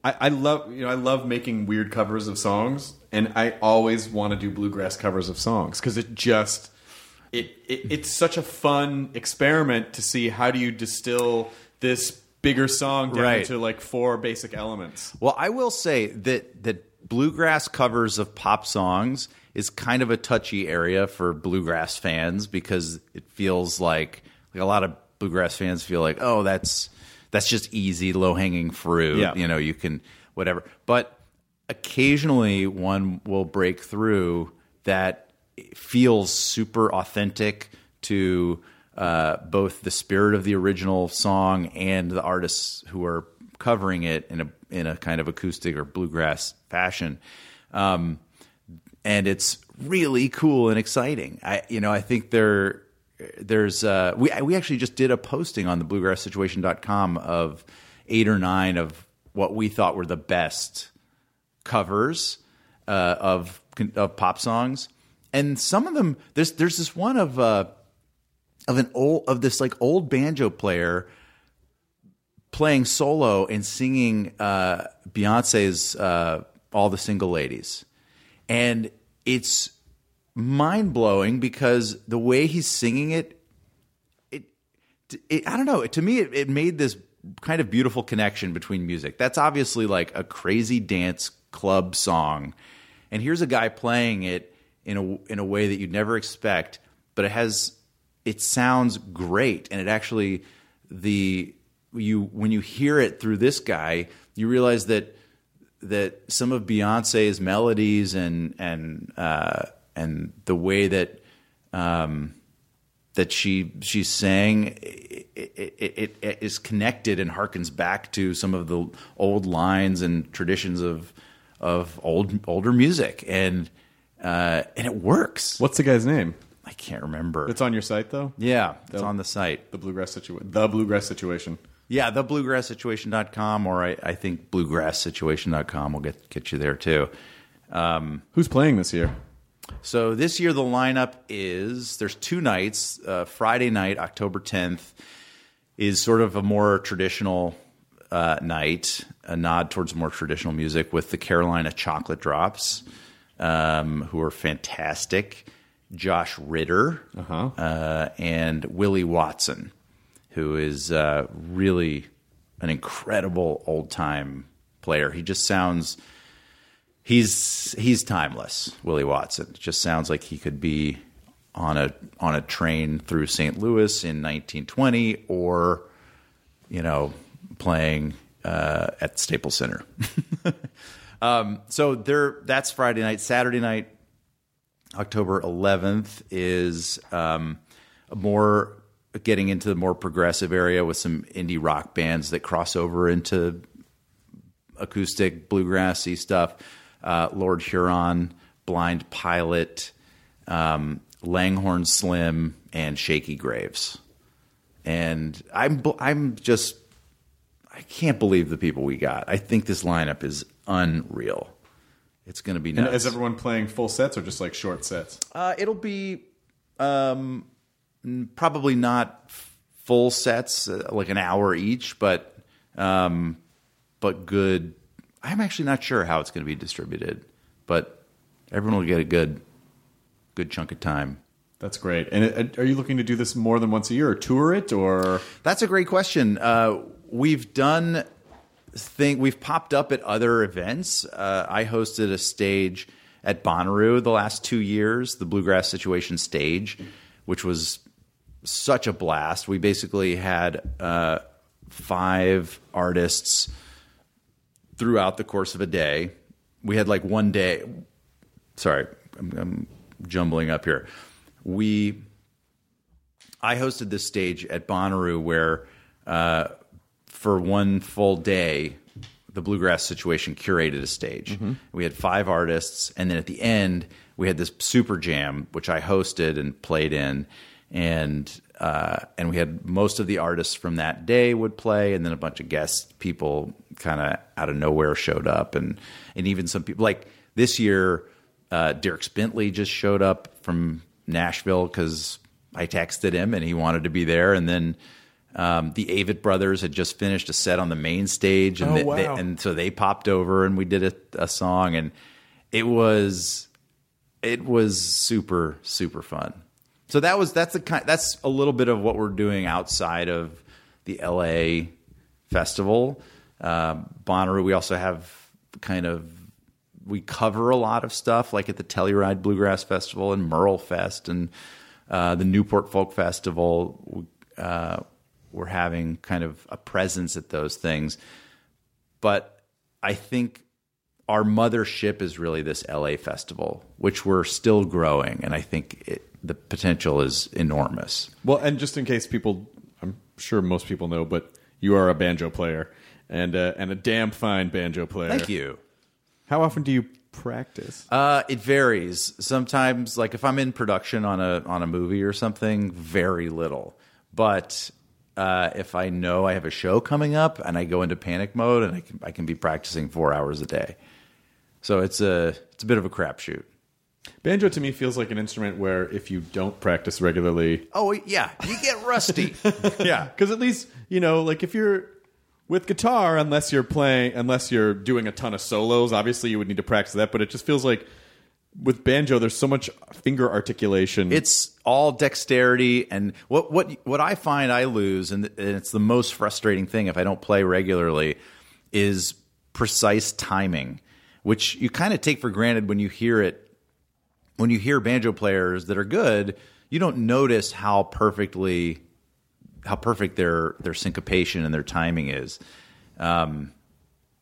I, I love you know I love making weird covers of songs, and I always want to do bluegrass covers of songs because it just it, it it's such a fun experiment to see how do you distill this bigger song down Right. to like four basic elements. Well, I will say that that bluegrass covers of pop songs is kind of a touchy area for bluegrass fans because it feels like like a lot of bluegrass fans feel like, oh, that's that's just easy, low hanging fruit. Yeah. You know, you can whatever. But occasionally one will break through that feels super authentic to uh, both the spirit of the original song and the artists who are covering it in a in a kind of acoustic or bluegrass fashion. Um, and it's really cool and exciting. I you know I think there there's uh, we we actually just did a posting on the bluegrasssituation.com of eight or nine of what we thought were the best covers uh, of of pop songs, and some of them there's there's this one of uh, of an old of this like old banjo player playing solo and singing uh, Beyonce's uh, "All the Single Ladies," and it's mind blowing because the way he's singing it, it, it I don't know. To me, it, it made this kind of beautiful connection between music. That's obviously like a crazy dance club song, and here's a guy playing it in a in a way that you'd never expect, but it has it sounds great, and it actually the you when you hear it through this guy, you realize that that some of Beyonce's melodies and and uh, and the way that um, that she she sang, it, it, it, it is connected and harkens back to some of the old lines and traditions of of old older music, and uh, and it works. What's the guy's name? I can't remember. It's on your site though. yeah, it's The- on the site. The bluegrass situation. The bluegrass situation. Yeah, the bluegrasssituation.com or I, I think bluegrasssituation.com will get get you there too. Who's playing this year? So this year the lineup is there's two nights. Uh, Friday night, October 10th, is sort of a more traditional uh, night, a nod towards more traditional music with the Carolina Chocolate Drops, um, who are fantastic. Josh Ritter Uh-huh. uh, and Willie Watson, who is uh, really an incredible old time player. He just sounds he's he's timeless. Willie Watson It just sounds like he could be on a on a train through St. Louis in 1920, or you know, playing uh, at Staples Center. um, so there, that's Friday night. Saturday night, October 11th is um, more getting into the more progressive area with some indie rock bands that cross over into acoustic bluegrassy stuff. Uh, Lord Huron, Blind Pilot, um, Langhorne Slim, and Shakey Graves. And I'm I'm just I can't believe the people we got. I think this lineup is unreal. It's going to be And is everyone playing full sets or just like short sets? Uh, it'll be um, probably not full sets, uh, like an hour each, but um, but good. I'm actually not sure how it's going to be distributed, but everyone will get a good good chunk of time. That's great. And it, are you looking to do this more than once a year or tour it or? That's a great question. Uh, we've done thing. We've popped up at other events. Uh, I hosted a stage at Bonnaroo the last two years, the Bluegrass Situation stage, which was such a blast. We basically had uh, five artists throughout the course of a day. We had like one day. Sorry, I'm, I'm jumbling up here. We I hosted this stage at Bonnaroo where, uh, for one full day, the Bluegrass Situation curated a stage. We had five artists, and then at the end, we had this super jam, which I hosted and played in, and uh, and we had most of the artists from that day would play, and then a bunch of guest people kind of out of nowhere showed up, and and even some people like this year, uh, Dierks Bentley just showed up from Nashville because I texted him and he wanted to be there. And then um, the Avett brothers had just finished a set on the main stage, and Oh, they- they- and so they popped over and we did a, a song, and it was it was super super fun. So that was that's the kind that's a little bit of what we're doing outside of the LA festival. Um, Bonnaroo, we also have kind of we cover a lot of stuff like at the Telluride Bluegrass Festival and Merle Fest and uh, the Newport Folk Festival. Uh, we're having kind of a presence at those things, but I think our mothership is really this LA festival, which we're still growing, and I think it, the potential is enormous. Well, and just in case people, I'm sure most people know, but you are a banjo player and uh, and a damn fine banjo player. Thank you. How often do you practice? Uh, it varies. Sometimes, like if I'm in production on a on a movie or something, very little. But uh, if I know I have a show coming up and I go into panic mode, and I can I can be practicing four hours a day. So it's a it's a bit of a crapshoot. Banjo to me feels like an instrument where if you don't practice regularly, Oh yeah, you get rusty. yeah, because at least you know, like if you're with guitar, unless you're playing, unless you're doing a ton of solos, obviously you would need to practice that. But it just feels like with banjo, there's so much finger articulation. it's all dexterity and what what what I find I lose and, and it's the most frustrating thing if I don't play regularly is precise timing which you kind of take for granted when you hear it when you hear banjo players that are good you don't notice how perfectly how perfect their their syncopation and their timing is um,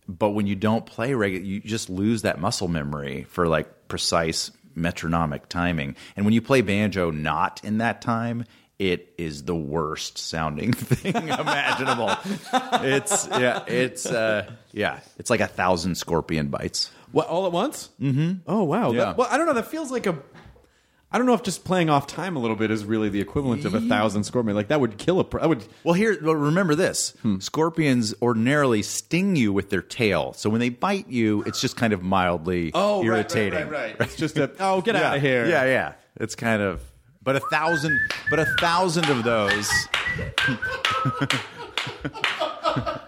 but when you don't play regular, you just lose that muscle memory for like precise metronomic timing. And when you play banjo not in that time, it is the worst sounding thing imaginable. it's yeah, it's uh, yeah, it's like a thousand scorpion bites. What all at once? Mm-hmm. Oh wow. Yeah. That- well, I don't know. That feels like a. I don't know if just playing off time a little bit is really the equivalent of a thousand scorpion. Like that would kill a. That would. Well, here, well, remember this: hmm. scorpions ordinarily sting you with their tail, so when they bite you, it's just kind of mildly oh, irritating. Right, right, right, right. It's just a. Oh, get yeah, out of here. Yeah, yeah. It's kind of, but a thousand, but a thousand of those.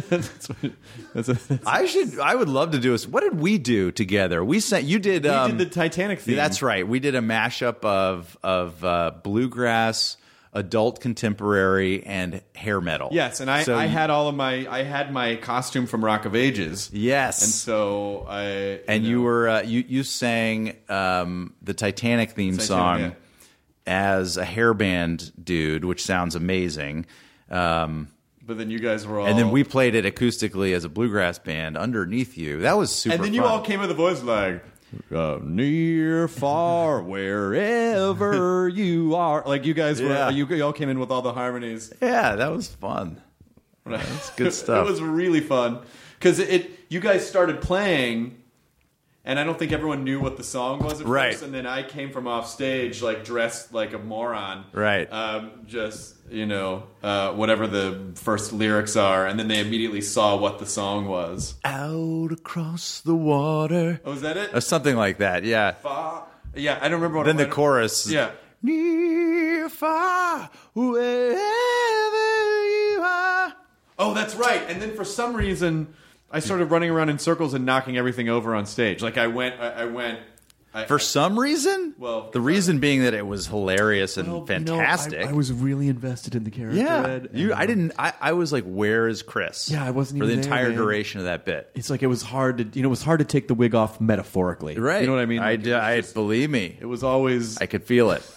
That's a, that's, I should. I would love to do this. What did we do together? We sent. You did. we um, did the Titanic theme. That's right. We did a mashup of of uh, bluegrass, adult contemporary, and hair metal. Yes, and I, So- I had all of my I had my costume from Rock of Ages. Yes. and so I and know, you were uh, you you sang um, the Titanic theme Titanic, song yeah. as a hairband dude, which sounds amazing. Um, but then you guys were all and then we played it acoustically as a bluegrass band underneath you. That was super. and then you fun. all came with a voice like uh, near, far, wherever you are. Like you guys were, Yeah. you, you all came in with all the harmonies. yeah, that was fun. That's good stuff. it was really fun because it, it. You guys started playing, and I don't think everyone knew what the song was at Right. first. And then I came from off stage like dressed like a moron, Right. Um, just you know uh, whatever the first lyrics are, and then they immediately saw what the song was. Out across the water, Oh, was that it? or something like that. Yeah. Fa- yeah, I don't remember. What Then the chorus. Yeah. Near, far, wherever you are. Oh, that's right. And then for some reason, I started running around in circles and knocking everything over on stage. Like I went, I, I went. I, For some reason? Well, the reason being that it was hilarious and Well, you know, fantastic. I, I was really invested in the character. yeah. Ed, You, and, I didn't, I, I was like, where is Chris? Yeah, I wasn't For the even there, entire man. duration of that bit. It's like it was hard to, you know, it was hard to take the wig off metaphorically. Right. You know what I mean? I, Like, d- I believe me. it was always. I could feel it.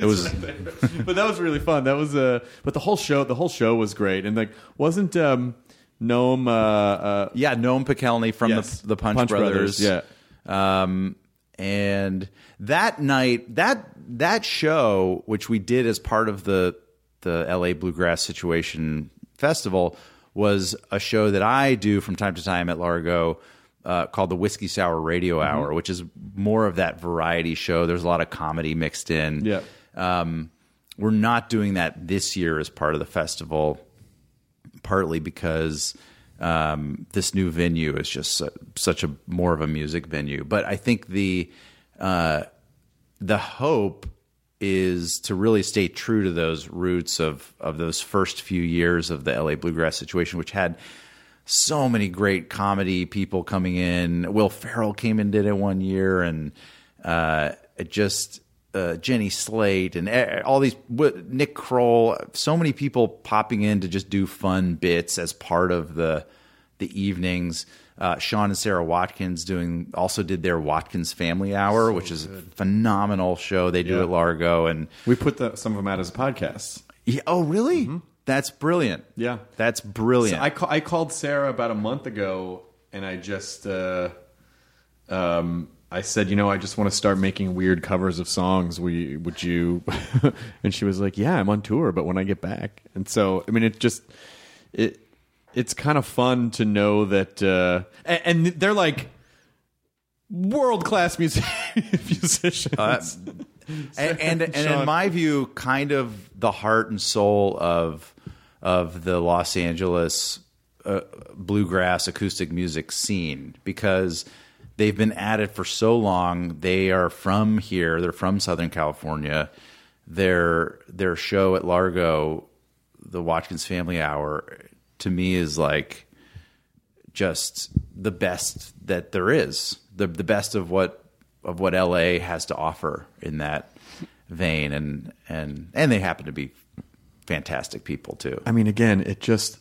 It was, but that was really fun. That was uh, but the whole show, the whole show was great, and like wasn't um, Noam uh, uh, yeah, Noam Pikelny from Yes. the, the Punch, Punch Brothers. Brothers, Um, and that night, that that show, which we did as part of the the LA Bluegrass Situation Festival, was a show that I do from time to time at Largo. Uh, called the Whiskey Sour Radio Mm-hmm. Hour, which is more of that variety show. There's a lot of comedy mixed in. Yeah. Um, we're not doing that this year as part of the festival, partly because um, this new venue is just su- such a more of a music venue. But I think the uh, the hope is to really stay true to those roots of of those first few years of the LA bluegrass situation, which had so many great comedy people coming in. Will Ferrell came and did it one year, and uh, it just uh, Jenny Slate and eh, all these Nick Kroll. So many people popping in to just do fun bits as part of the the evenings. Uh, Sean and Sara Watkins doing also did their Watkins Family Hour, which is a phenomenal show they do Yeah. at Largo. And we put the, some of them out as podcasts. yeah, oh, really? That's brilliant. Mm-hmm. Yeah. that's brilliant. So I, ca- I called Sarah about a month ago, and I just uh, um, I said, you know, I just want to start making weird covers of songs. We would you? and she was like, Yeah, I'm on tour, but when I get back, and so I mean, it just it it's kind of fun to know that, uh, and, and they're like world class music musicians. and and, and in my view, kind of the heart and soul of of the Los Angeles uh, bluegrass acoustic music scene because they've been at it for so long. They are from here. They're from Southern California. Their their show at Largo, the Watkins Family Hour, to me is like just the best that there is. The the best of what of what LA has to offer in that vein and and and they happen to be fantastic people too. I mean, again, it just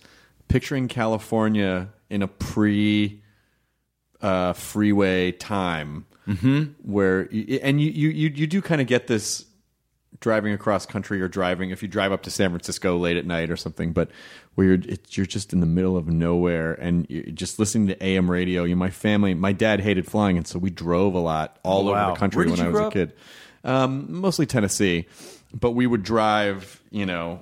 picturing California in a pre uh, freeway time where, y- and you, you, you, you do kind of get this driving across country or driving if you drive up to San Francisco late at night or something, but where you're it, you're just in the middle of nowhere and you're just listening to AM radio. You, know, my family, my dad hated flying, and so we drove a lot all wow. over the country when I was a kid. Um, mostly Tennessee, but we would drive. You know,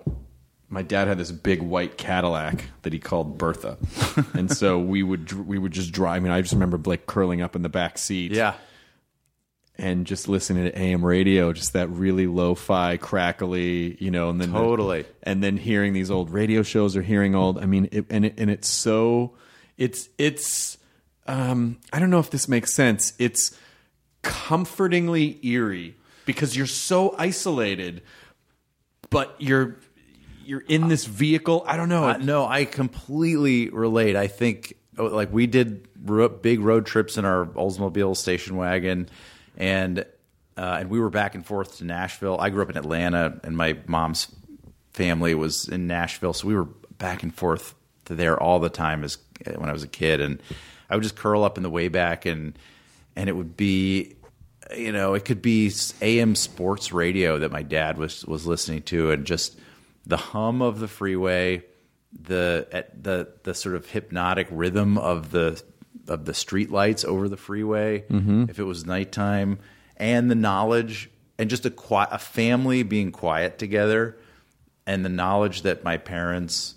my dad had this big white Cadillac that he called Bertha, and so we would we would just drive. I mean, I just remember Blake curling up in the back seat. Yeah. and just listening to AM radio, just that really lo-fi, crackly, you know, and then Totally. and then hearing these old radio shows or hearing old. I mean, it, and it, and it's so, it's it's, um, I don't know if this makes sense. It's comfortingly eerie because you're so isolated, but you're you're in this vehicle. I don't know. Uh, no, I completely relate. I think oh, like we did ro- big road trips in our Oldsmobile station wagon, and uh, and we were back and forth to Nashville. I grew up in Atlanta, and my mom's family was in Nashville, so we were back and forth to there all the time as when I was a kid, and I would just curl up in the way back, and and it would be. You know, it could be AM sports radio that my dad was was listening to, and just the hum of the freeway, the at the the sort of hypnotic rhythm of the of the street lights over the freeway mm-hmm. if it was nighttime and the knowledge and just a qui- a family being quiet together and the knowledge that my parents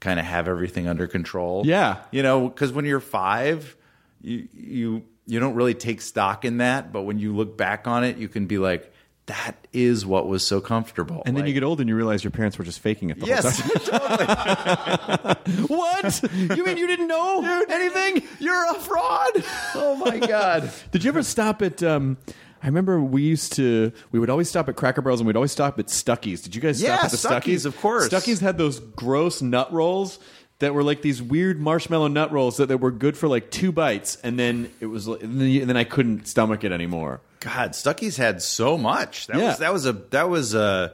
kind of have everything under control Yeah. you know because when you're five you you you don't really take stock in that but when you look back on it you can be like that is what was so comfortable and then Like- you get old and you realize your parents were just faking it the whole Yes, time. what? You mean you didn't know anything? You're a fraud. Oh my god. Did you ever stop at? Um, I remember we used to. We would always stop at Cracker Barrels, and we'd always stop at Stuckey's. Did you guys Yeah, stop at the Stuckey's, Stuckies? of course. Stuckey's had those gross nut rolls that were like these weird marshmallow nut rolls that, that were good for like two bites, and then it was, and then, and then I couldn't stomach it anymore. God, Stuckey's had so much. That Yeah. was that was a that was a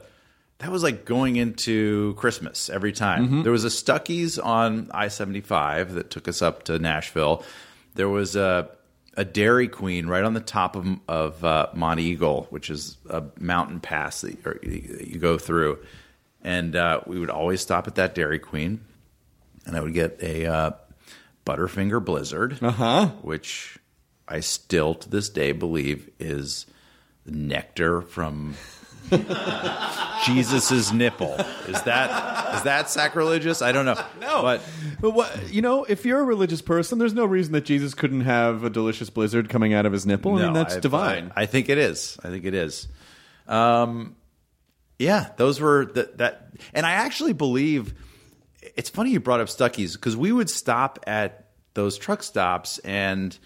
that was like going into Christmas every time. Mm-hmm. There was a Stuckey's on I seventy five that took us up to Nashville. There was a a Dairy Queen right on the top of of uh, Monteagle, which is a mountain pass that you, or you you go through, and uh, we would always stop at that Dairy Queen, and I would get a uh, Butterfinger Blizzard, uh-huh. which I still to this day believe is nectar from Jesus's nipple. Is that is that sacrilegious? I don't know. No, but But what you know, if you're a religious person, there's no reason that Jesus couldn't have a delicious blizzard coming out of his nipple. I mean, that's I- divine. I, I think it is. I think it is. Um, yeah, those were that that, and I actually believe it's funny you brought up Stuckey's because we would stop at those truck stops and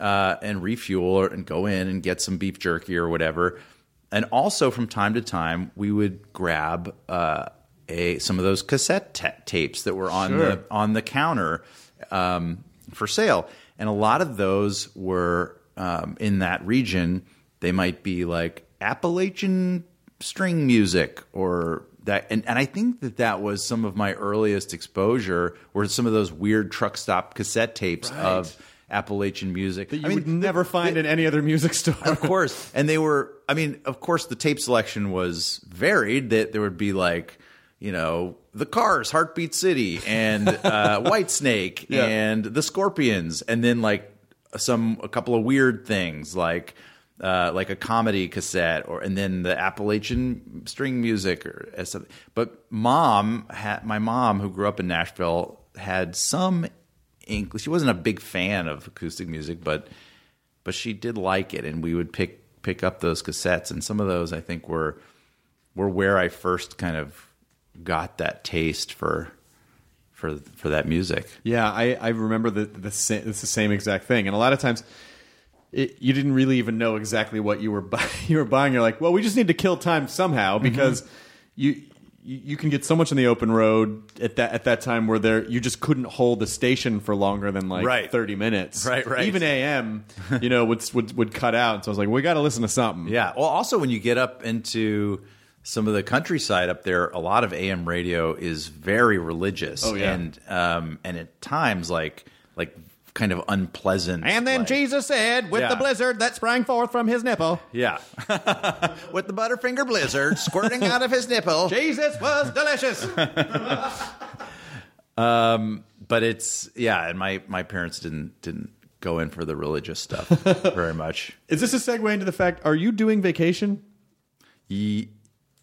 uh, and refuel or, and go in and get some beef jerky or whatever. And also from time to time, we would grab uh, a some of those cassette ta- tapes that were on Sure. the on the counter um, for sale, and a lot of those were um, in that region. They might be like Appalachian string music or that, and, and I think that that was some of my earliest exposure. Were some of those weird truck stop cassette tapes of Appalachian music that you would never find in any other music store. of course. And they were, I mean, of course, the tape selection was varied. That there would be like, you know, the Cars, Heartbeat City, and uh, Whitesnake, Yeah. and the Scorpions, and then like some a couple of weird things like. Uh, like a comedy cassette, or and then the Appalachian string music, or something. But mom had my mom, who grew up in Nashville, had some English. She wasn't a big fan of acoustic music, but but she did like it, and we would pick pick up those cassettes, and some of those I think were were where I first kind of got that taste for for for that music. Yeah, I, I remember the the it's the same exact thing, and a lot of times. It, you didn't really even know exactly what you were buy- you were buying. You're like, well, we just need to kill time somehow Mm-hmm. because you you you can get so much on the open road at that at that time where there you just couldn't hold the station for longer than like Right. thirty minutes. Right, right. Even AM, you know, would would would cut out. So I was like, we got to listen to something. Yeah. Well, also when you get up into some of the countryside up there, a lot of AM radio is very religious. Oh, yeah. and um, and at times like like kind of unpleasant. And then like- Jesus said, with Yeah. the blizzard that sprang forth from his nipple, Yeah. With the Butterfinger Blizzard squirting out of his nipple. Jesus was delicious. um, But it's yeah, and my my parents didn't didn't go in for the religious stuff very much. Is this a segue into the fact? Are you doing vacation? Ye-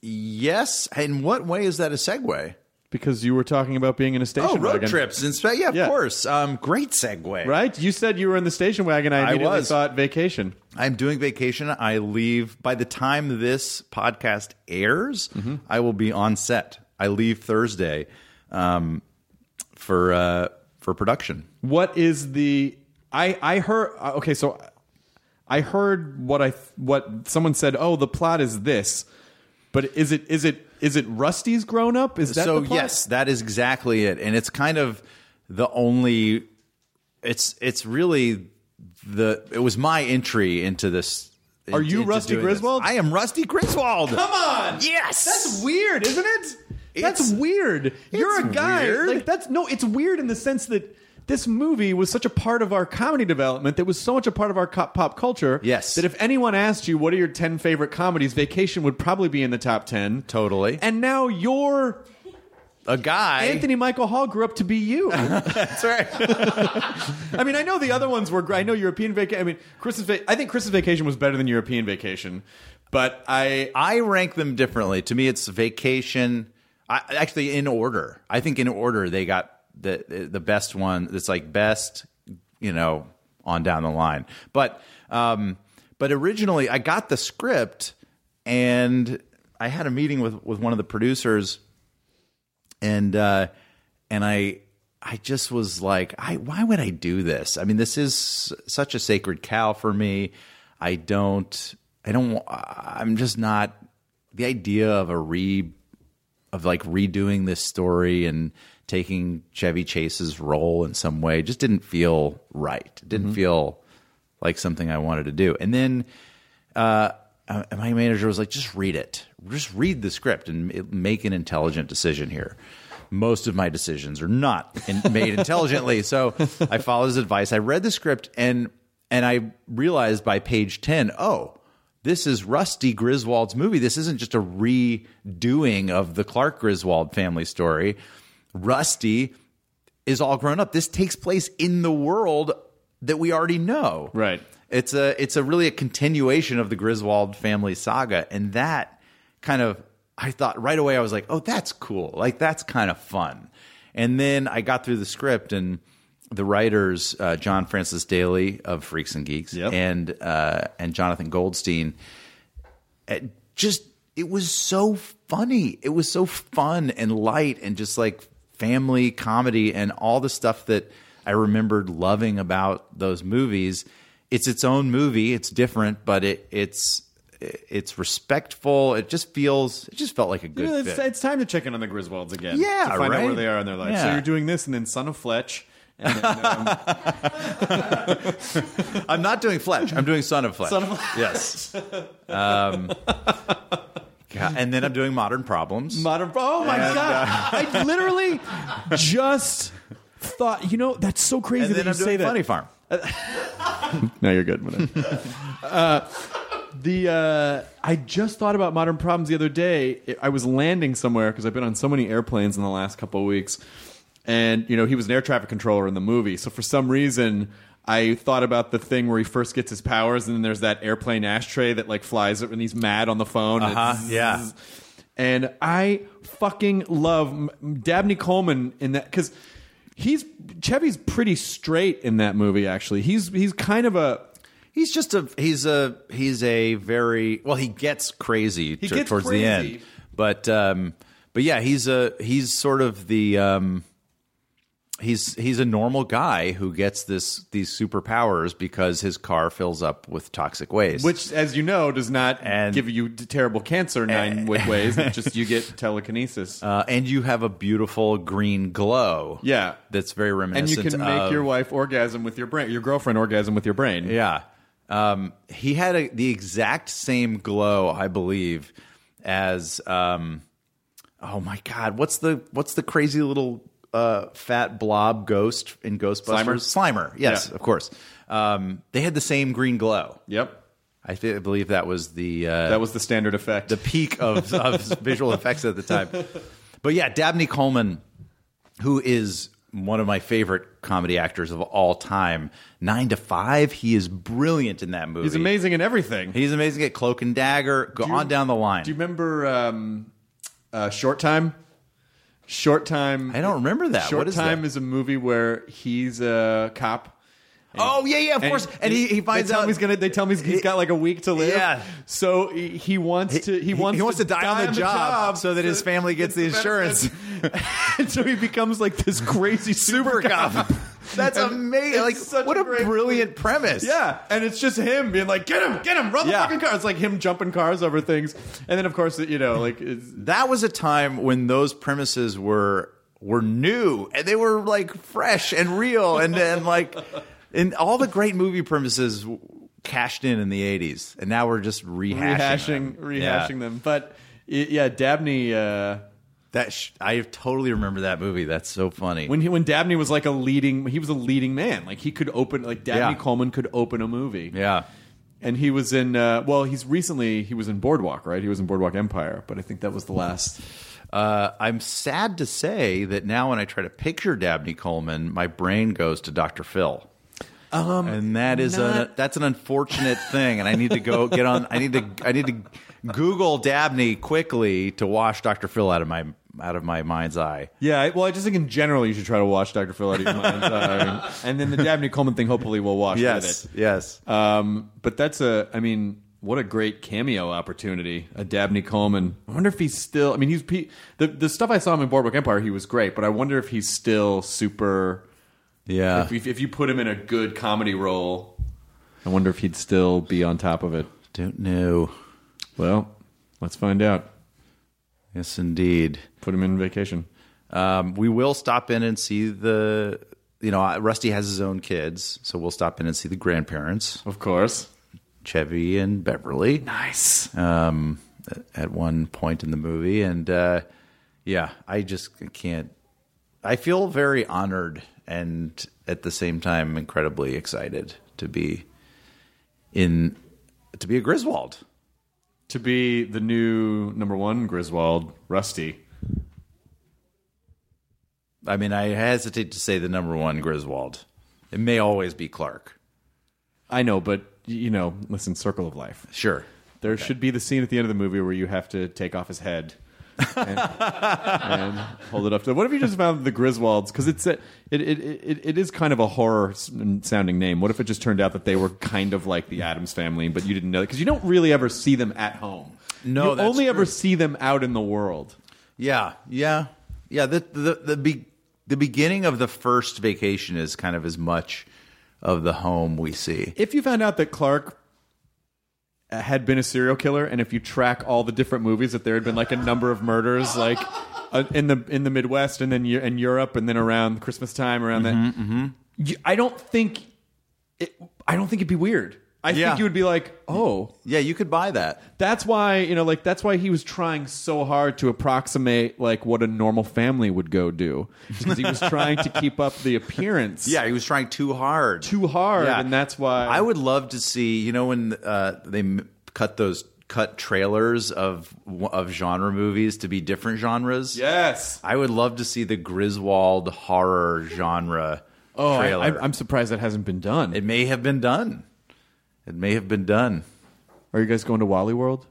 Yes. In what way is that a segue? Because you were talking about being in a station Oh, road wagon. trips. And spe- yeah, of Yeah. course. Um, great segue. Right? You said you were in the station wagon. I I immediately was. thought vacation. I'm doing vacation. I leave by the time this podcast airs. Mm-hmm. I will be on set. I leave Thursday um, for uh, for production. What is the I I heard uh, okay, so I heard what I what someone said, "Oh, the plot is this." But is it is it is it Rusty's grown up? Is that so yes, that is exactly it, and it's kind of the only. It's it's really the. It was my entry into this. Are you into Rusty doing this. Griswold? I am Rusty Griswold. Come on. Yes, That's weird, isn't it? That's It's- weird. You're a guy weird. like that's no, it's weird in the sense that this movie was such a part of our comedy development that was so much a part of our co- pop culture Yes. that if anyone asked you what are your 10 favorite comedies vacation would probably be in the top 10 Totally. and now you're a guy. Anthony Michael Hall grew up to be you. That's right. I mean, I know the other ones were great. I know European Vacation. I mean, Christmas. Va- I think Christmas Vacation was better than European Vacation, but I. I rank them differently. To me, it's vacation. I, actually, in order. I think in order they got the the best one. that's like best, you know, on down the line. But um, but originally, I got the script, and I had a meeting with with one of the producers, and uh, and I. I just was like, I why would I do this? I mean, this is such a sacred cow for me. I don't, I don't, I'm just not the idea of a re, of like redoing this story and taking Chevy Chase's role in some way just didn't feel right. It didn't feel like something I wanted to do. And then, uh, uh, my manager was like, just read it. Just read the script and make an intelligent decision here. Most of my decisions are not in, made intelligently. So I followed his advice. I read the script and and I realized by page 10, oh, this is Rusty Griswold's movie. This isn't just a redoing of the Clark Griswold family story. Rusty is all grown up. This takes place in the world that we already know. Right. It's a it's a really a continuation of the Griswold family saga, and that kind of I thought right away I was like, oh, that's cool. Like that's kind of fun. And then I got through the script and the writers uh, John Francis Daly of Freaks and Geeks Yep. and uh, and Jonathan Goldstein it just it was so funny. It was so fun and light and just like family comedy and all the stuff that I remembered loving about those movies. It's its own movie. It's different, but it it's it's respectful. It just feels it just felt like a good You know, it's, it's time to check in on the Griswolds again. Yeah, to find right? out where they are in their life. So you're doing this, and then Son of Fletch. And then, um, I'm not doing Fletch. I'm doing Son of Fletch. Son of Fletch. Yes. Um, yeah, and then I'm doing Modern Problems. modern. Oh my And, god! I literally just thought. You know, that's so crazy and that then you I'm say doing that. Funny Farm. No, you're good. Whatever. uh, the uh, I just thought about modern problems the other day. I was landing somewhere because I've been on so many airplanes in the last couple of weeks, and you know he was an air traffic controller in the movie. So for some reason. I thought about the thing where he first gets his powers, and then there's that airplane ashtray that like flies and he's mad on the phone. and Uh-huh, it's- yeah. and I fucking love M- Dabney Coleman in that because he's Chevy's pretty straight in that movie. Actually, he's he's kind of a He's just a he's a he's a very well he gets crazy to- gets towards crazy. the end, but um, but yeah he's a he's sort of the um, he's he's a normal guy who gets this these superpowers because his car fills up with toxic waste. which, as you know, does not And- give you terrible cancer nine wa- ways. It's just you get telekinesis. uh, and you have a beautiful green glow. Yeah. that's very reminiscent. and you can make of- your wife orgasm with your brain, your girlfriend orgasm with your brain. Yeah. Um, he had a, the exact same glow, I believe, as um, oh my god, what's the what's the crazy little uh, fat blob ghost in Ghostbusters? Slimer, yes, Yeah. of course. Um, they had the same green glow. Yep. I, th- I believe that was the uh, That was the standard effect. the peak of, of visual effects at the time. But yeah, Dabney Coleman, who is one of my favorite comedy actors of all time. Nine to Five, he is brilliant in that movie. He's amazing in everything. He's amazing at Cloak and Dagger. Go you- on down the line. Do you remember um, uh, Short Time? Short Time. I don't remember that. Short What is Time that? is a movie where he's a cop. oh yeah, yeah, of course. And he, he finds they tell out him he's gonna. They tell him he's, he's got like a week to live. Yeah. So he, he wants to. He wants. he wants to die, on the job, so that his family gets the insurance. and so he becomes like this crazy Super cop. That's amazing. Like such what a brilliant premise. Yeah, and it's just him being like, "Get him, get him, run the Yeah. fucking car!" It's like him jumping cars over things, and then of course, you know, like that was a time when those premises were were new and they were like fresh and real and then like and all the great movie premises cashed in in the 80s and now we're just rehashing rehashing, them. rehashing Yeah. them. But yeah, Dabney. Uh, that sh- I totally remember that movie that's so funny when he when Dabney was like a leading, he was a leading man. Like he could open, like Dabney Yeah. Coleman could open a movie. yeah and he was in. Uh, well, he's recently he was in Boardwalk, right? He was in Boardwalk Empire, but I think that was the last. uh, I'm sad to say that now when I try to picture Dabney Coleman my brain goes to Dr. Phil Um, and that is a not- that's an unfortunate thing and i need to go get on i need to i need to google dabney quickly to wash dr phil out of my out of my mind's eye Yeah, I- well, I just think in general you should try to watch Dr. Phil out of your mind's eye. and then the Dabney Coleman thing hopefully will wash yes with yes it. Um, but that's a, I mean, what a great cameo opportunity, a Dabney Coleman. I wonder if he's still. I mean, he's he, the the stuff I saw him in Boardwalk Empire. He was great, but I wonder if he's still super. yeah If, if you put him in a good comedy role, I wonder if he'd still be on top of it. don't know Well, let's find out. Yes indeed Put him in vacation. um, we will stop in and see the you know rusty has his own kids so we'll stop in and see the grandparents Of course. chevy and beverly Nice. um, at one point in the movie, and uh, yeah, I just can't. I feel very honored and at the same time incredibly excited to be in to be a Griswold. To be the new number one Griswold, Rusty. I mean, I hesitate to say the number one Griswold. It may always be Clark. I know, but you know, listen, Circle of Life. Sure. There should be the scene at the end of the movie where you have to take off his head and, and hold it up to. What if you just found the Griswolds? Because it's a, it, it it it is kind of a horror sounding name. What if it just turned out that they were kind of like the Addams family, but you didn't know? Because you don't really ever see them at home. No, you only ever see them out in the world. Yeah, yeah, yeah. The the the be, the beginning of the first vacation is kind of as much of the home we see. If you found out that Clark had been a serial killer, and if you track all the different movies, that there had been like a number of murders, like uh, in the in the Midwest, and then Eu- in Europe, and then around Christmas time, around Mm-hmm, that, you, I don't think it. I don't think it'd be weird. I Yeah. think you would be like, oh, Yeah, you could buy that. that's why you know, like that's why he was trying so hard to approximate like what a normal family would go do, because he was trying to keep up the appearance. Yeah, he was trying too hard. too hard, Yeah. and that's why I would love to see. You know, when uh, they m- cut those cut trailers of of genre movies to be different genres. Yes. I would love to see the Griswold horror genre Oh, I, trailer. I, I'm surprised that hasn't been done. it may have been done. It may have been done. Are you guys going to Wally World?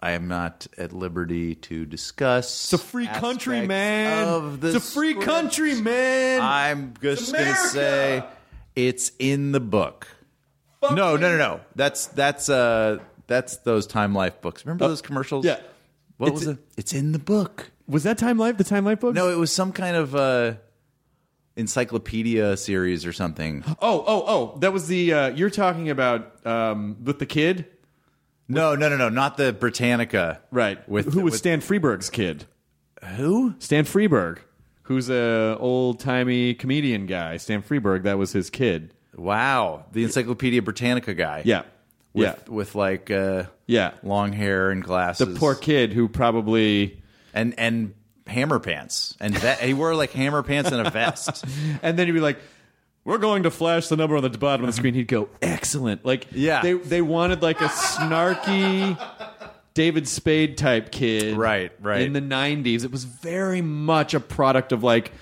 I am not at liberty to discuss. It's a free country, aspects man. Of the it's a free script. country, man. I'm just gonna America! say it's in the book. no, no, no, no. That's that's uh that's those Time Life books. Remember those commercials? yeah. What It's- was it? It's in the book. Was that Time Life? The Time Life book? No, it was some kind of uh encyclopedia series or something. Oh, oh, oh. That was the uh, you're talking about um, with the kid, No, no, no, no, not the Britannica. right? With who was with- Stan Freberg's kid? who? Stan Freberg, who's a old timey comedian guy. Stan Freberg, that was his kid. Wow, the Encyclopedia Britannica guy. Yeah, with yeah, with like uh yeah. long hair and glasses. The poor kid who probably and and hammer pants and ve- he wore like hammer pants and a vest. and then he'd be like, "We're going to flash the number on the bottom of the screen." He'd go, "Excellent!" Like, Yeah. they they wanted like a snarky David Spade type kid, Right, right. In the '90s, it was very much a product of like.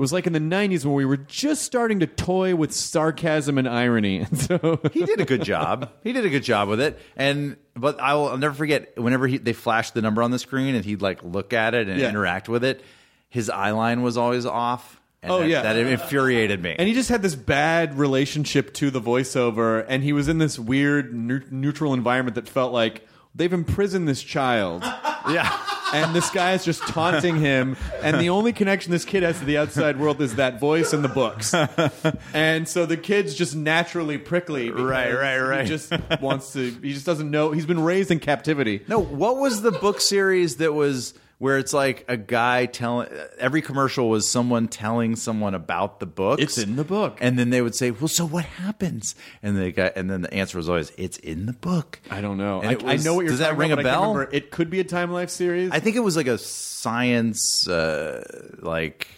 It was like in the '90s when we were just starting to toy with sarcasm and irony, and so he did a good job. He did a good job with it. And but I will I'll never forget whenever he, they flashed the number on the screen and he'd like look at it and Yeah. interact with it. His eye line was always off. And Oh, that, yeah. that infuriated me. And he just had this bad relationship to the voiceover, and he was in this weird neu- neutral environment that felt like they've imprisoned this child, yeah, and this guy is just taunting him, and the only connection this kid has to the outside world is that voice in the books, and so the kid's just naturally prickly, Right, right, right. He just wants to. He just doesn't know. He's been raised in captivity. No, what was the book series that was where it's like a guy telling every commercial was someone telling someone about the book. It's in the book. and then they would say, "Well, so what happens?" And the guy, and then the answer was always, "It's in the book." I don't know. I, was- I know what you're Does that ring about, a but I can't bell? It could be a Time Life series. I think it was like a science, uh, like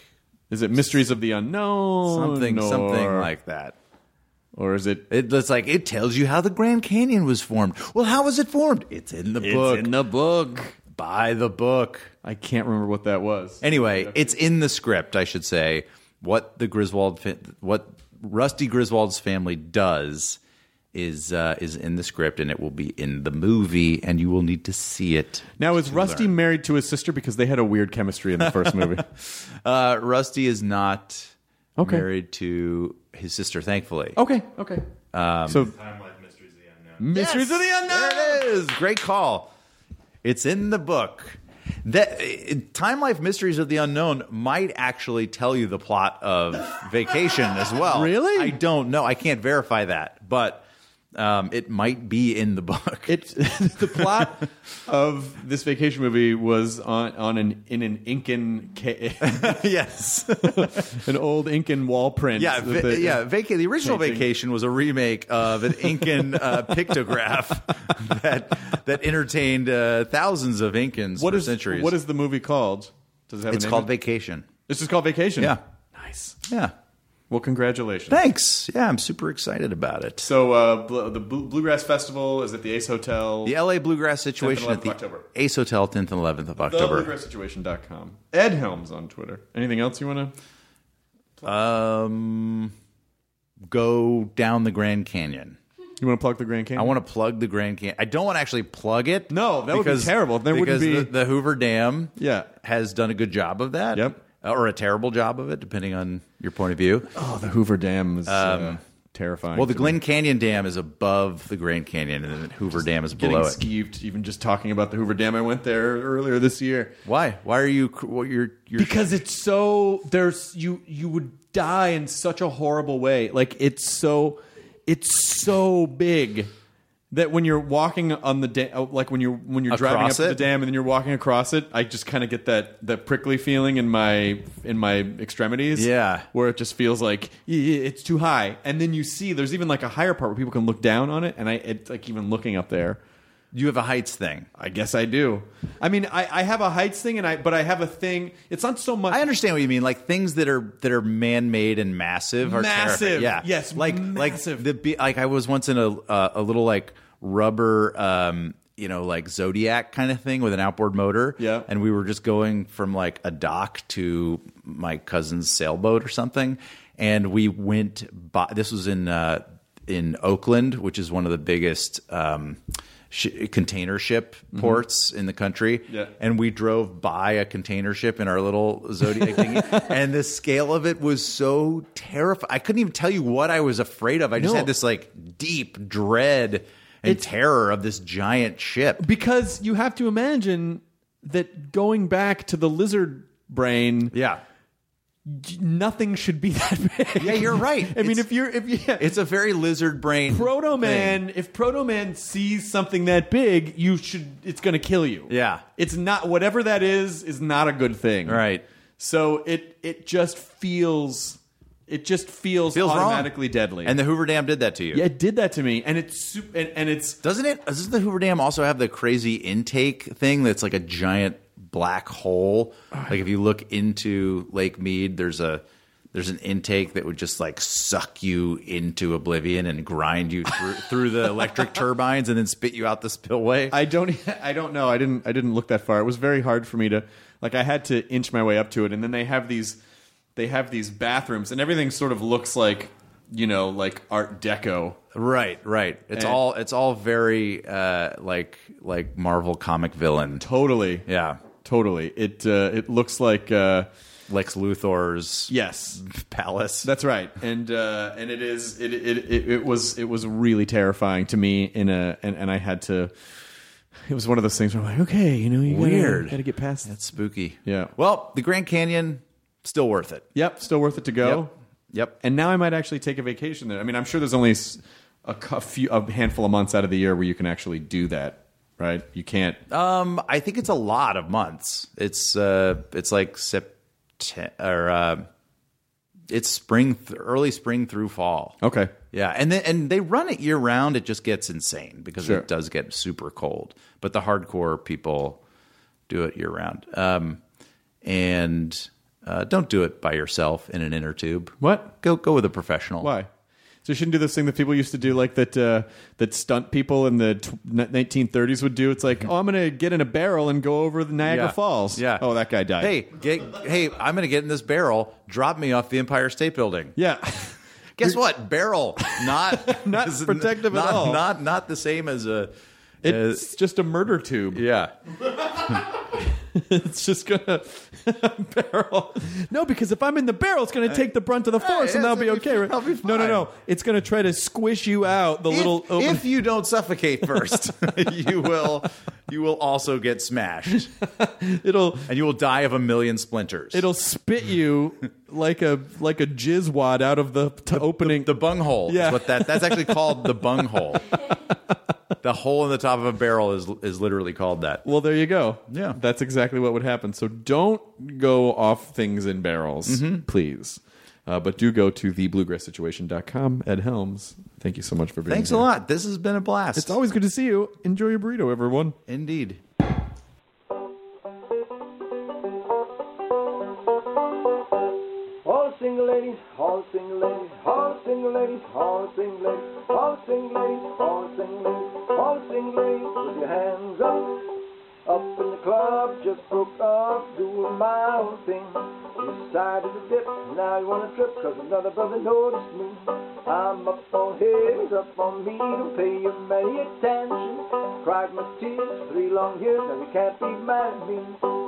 is it Mysteries of the Unknown? something, or, something like that. or is it? It, it's like it tells you how the Grand Canyon was formed. Well, how was it formed? It's in the book. It's in the book. Buy the book. I can't remember what that was. Anyway, it's in the script, I should say. What the Griswold, what Rusty Griswold's family does is uh, is in the script, and it will be in the movie, and you will need to see it. Now is Rusty learn. married to his sister because they had a weird chemistry in the first movie? Uh, Rusty is not Okay. married to his sister, thankfully. okay, okay. Um, so Mysteries of the Unknown. Mysteries of the Unknown. There it is. Great call. It's in the book. That Time Life Mysteries of the Unknown might actually tell you the plot of Vacation as well. Really? I don't know. I can't verify that, but um, it might be in the book. It the plot of this vacation movie was on on an in an Incan ca- yes. an old Incan wall print. Yeah, va- they- yeah. Vaca- the original Painting. Vacation was a remake of an Incan uh, pictograph that that entertained uh, thousands of Incans What for is centuries. what is the movie called? Does it have it's called Vacation. This is called Vacation. Yeah. Nice. Yeah. Well, congratulations. Thanks. Yeah, I'm super excited about it. So uh, bl- the Bl- Bluegrass Festival is at the Ace Hotel. The LA Bluegrass situation 10th and at the October. Ace Hotel, 10th and 11th of October. TheBluegrassSituation.com. Ed Helms on Twitter. Anything else you want to? Um, go down the Grand Canyon. You want to plug the Grand Canyon? I want to plug the Grand Canyon. I don't want to actually plug it. No, that would be terrible. There wouldn't because be- the, the Hoover Dam Yeah. has done a good job of that. Yep. Or a terrible job of it, depending on your point of view. Oh, the Hoover Dam is uh, terrifying. Well, the Glen me. Canyon Dam is above the Grand Canyon, and the Hoover Dam is below it. skeeved even just talking about the Hoover Dam. I went there earlier this year Why? Why are you? What you're? you're because it's so there's you you would die in such a horrible way. Like it's so it's so big that when you're walking on the dam, uh, like when you're when you're driving up Across to the it? dam and then you're walking across it, I just kind of get that that prickly feeling in my in my extremities. Yeah. where it just feels like "Y- y- it's too high, and then you see there's even like a higher part where people can look down on it, and I it's like even looking up there. You have a heights thing. I guess I do. I mean, I, I have a heights thing, and I but I have a thing. It's not so much. I understand what you mean. Like things that are that are man made and massive are Massive. terrifying. Yeah, Yes, like massive. like the be- like I was once in a uh, a little like rubber. um you know, like Zodiac kind of thing with an outboard motor. Yeah. And we were just going from like a dock to my cousin's sailboat or something. And we went by, this was in, uh, in Oakland, which is one of the biggest, um, sh- container ship ports in the country. Mm-hmm. Yeah. And we drove by a container ship in our little Zodiac thing. and the scale of it was so terrifying. I couldn't even tell you what I was afraid of. I just No. had this like deep dread and It's- terror of this giant ship. because you have to imagine that going back to the lizard brain, Yeah. Nothing should be that big. Yeah, you're right. I mean, if you're if you It's a very lizard brain. Proto Man, if Proto Man sees something that big, you should it's going to kill you. Yeah. it's not whatever that is is not a good thing. Right. So it it just feels it just feels, Feels wrong. automatically deadly. And the Hoover Dam did that to you. yeah, it did that to me, and it's and, and it's Doesn't it? Doesn't the Hoover Dam also have the crazy intake thing that's like a giant black hole? Like if you look into Lake Mead, there's a there's an intake that would just like suck you into oblivion and grind you through, through the electric turbines and then spit you out the spillway. I don't I don't know. I didn't I didn't look that far. It was very hard for me to like I had to inch my way up to it and then they have these they have these bathrooms, and everything sort of looks like you know like Art Deco. Right, right. It's And- all it's all very uh, like like Marvel comic villain. Totally, Yeah, totally. It uh, it looks like uh, Lex Luthor's yes, palace. That's right, and uh, and it is it, it it it was it was really terrifying to me in a and, and I had to. It was one of those things where I'm like, okay, you know, you gotta- Weird. Got to get past That's spooky. Yeah. Well, the Grand Canyon still worth it. Yep, still worth it to go. Yep. Yep. And now I might actually take a vacation there. I mean, I'm sure there's only a, cou- few, a handful of months out of the year where you can actually do that, right? You can't. Um, I think it's a lot of months. It's uh, it's like September or uh, it's spring, th- early spring through fall. okay. Yeah, and then and they run it year round. It just gets insane because Sure. it does get super cold. But the hardcore people do it year round. Um, and uh, don't do it by yourself in an inner tube. What? Go go with a professional. Why? So you shouldn't do this thing that people used to do, like that uh, that stunt people in the tw- 1930s would do. It's like, oh, I'm going to get in a barrel and go over the Niagara Yeah. Falls. Yeah. Oh, that guy died. Hey, get, hey, I'm going to get in this barrel. Drop me off the Empire State Building. Yeah. Guess what? Barrel, not Not is- protective at not, all. Not not the same as a. It's just a murder tube. yeah. It's just gonna barrel. No, because if I'm in the barrel, it's gonna uh, take the brunt of the force, and that'll be it'll be okay. right? Be No, no, no. It's gonna try to squish you out. The little if, open. if you don't suffocate first, you will you will also get smashed, it'll and you will die of a million splinters. it'll spit you like a like a jizz wad out of the t- opening. the bung hole. Yeah. is what that that's actually called the bung hole. the hole in the top of a barrel is is literally called that. well, there you go. Yeah. that's exactly what would happen. So don't go off things in barrels, Mm-hmm. please. Uh, but do go to thebluegrasssituation.com. Ed Helms, thank you so much for being here. Thanks here. a lot. This has been a blast. It's always good to see you. Enjoy your burrito, everyone. Indeed. All single ladies, all single ladies, all single ladies, all single ladies, all single ladies, all single ladies, all single ladies, with your hands up. Up in the club, just broke up, doing my own thing. Decided to dip, now you wanna trip, cause another brother noticed me. I'm up on his, up on me, don't pay you any attention. Cried my tears, three long years, now you can't be mad at me.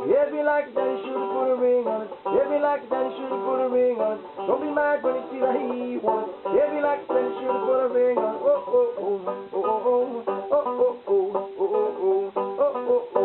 If you like you should put a ring on it. If you like you should put a ring on it. Don't be mad when you see that he wants it. If you like you should put a ring on it. Oh, oh, oh, oh, oh, oh, oh, oh, oh, oh, oh, oh, oh,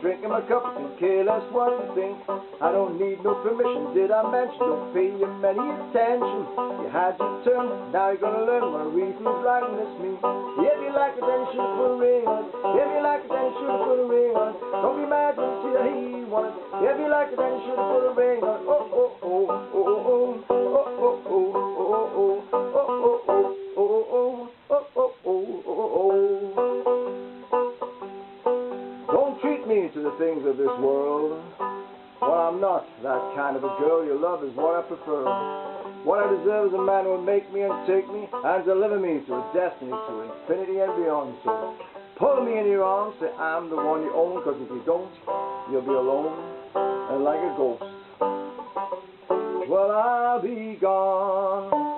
Drinking my cup, and care less what you think. I don't need no permission, did I mention? Don't pay you any attention. You had your turn, now you're gonna learn what real feels like, and it's me. If you like it, then you should put a ring on. If you like it, then you should put a ring on. Don't be mad you see that he wants. If you like it, then you should put a ring on. Oh, oh, oh, oh, oh, oh, oh, oh, oh, oh, oh, oh, oh, oh, oh, oh, oh, oh, oh, to the things of this world. Well, I'm not that kind of a girl. Your love is what I prefer. What I deserve is a man who will make me and take me and deliver me to a destiny, to infinity and beyond. So pull me in your arms, say I'm the one you own, because if you don't, you'll be alone and like a ghost. Well, I'll be gone.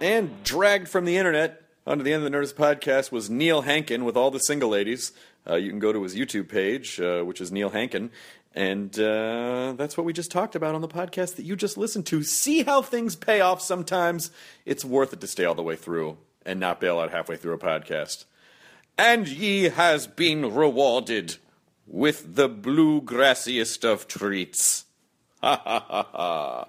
And dragged from the internet, onto the end of the Nerdist podcast was Neil Hankin with all the single ladies. Uh, you can go to his YouTube page, uh, which is Neil Hankin, and uh, that's what we just talked about on the podcast that you just listened to. See how things pay off sometimes? It's worth it to stay all the way through and not bail out halfway through a podcast. And ye has been rewarded with the blue grassiest of treats. Ha ha ha ha.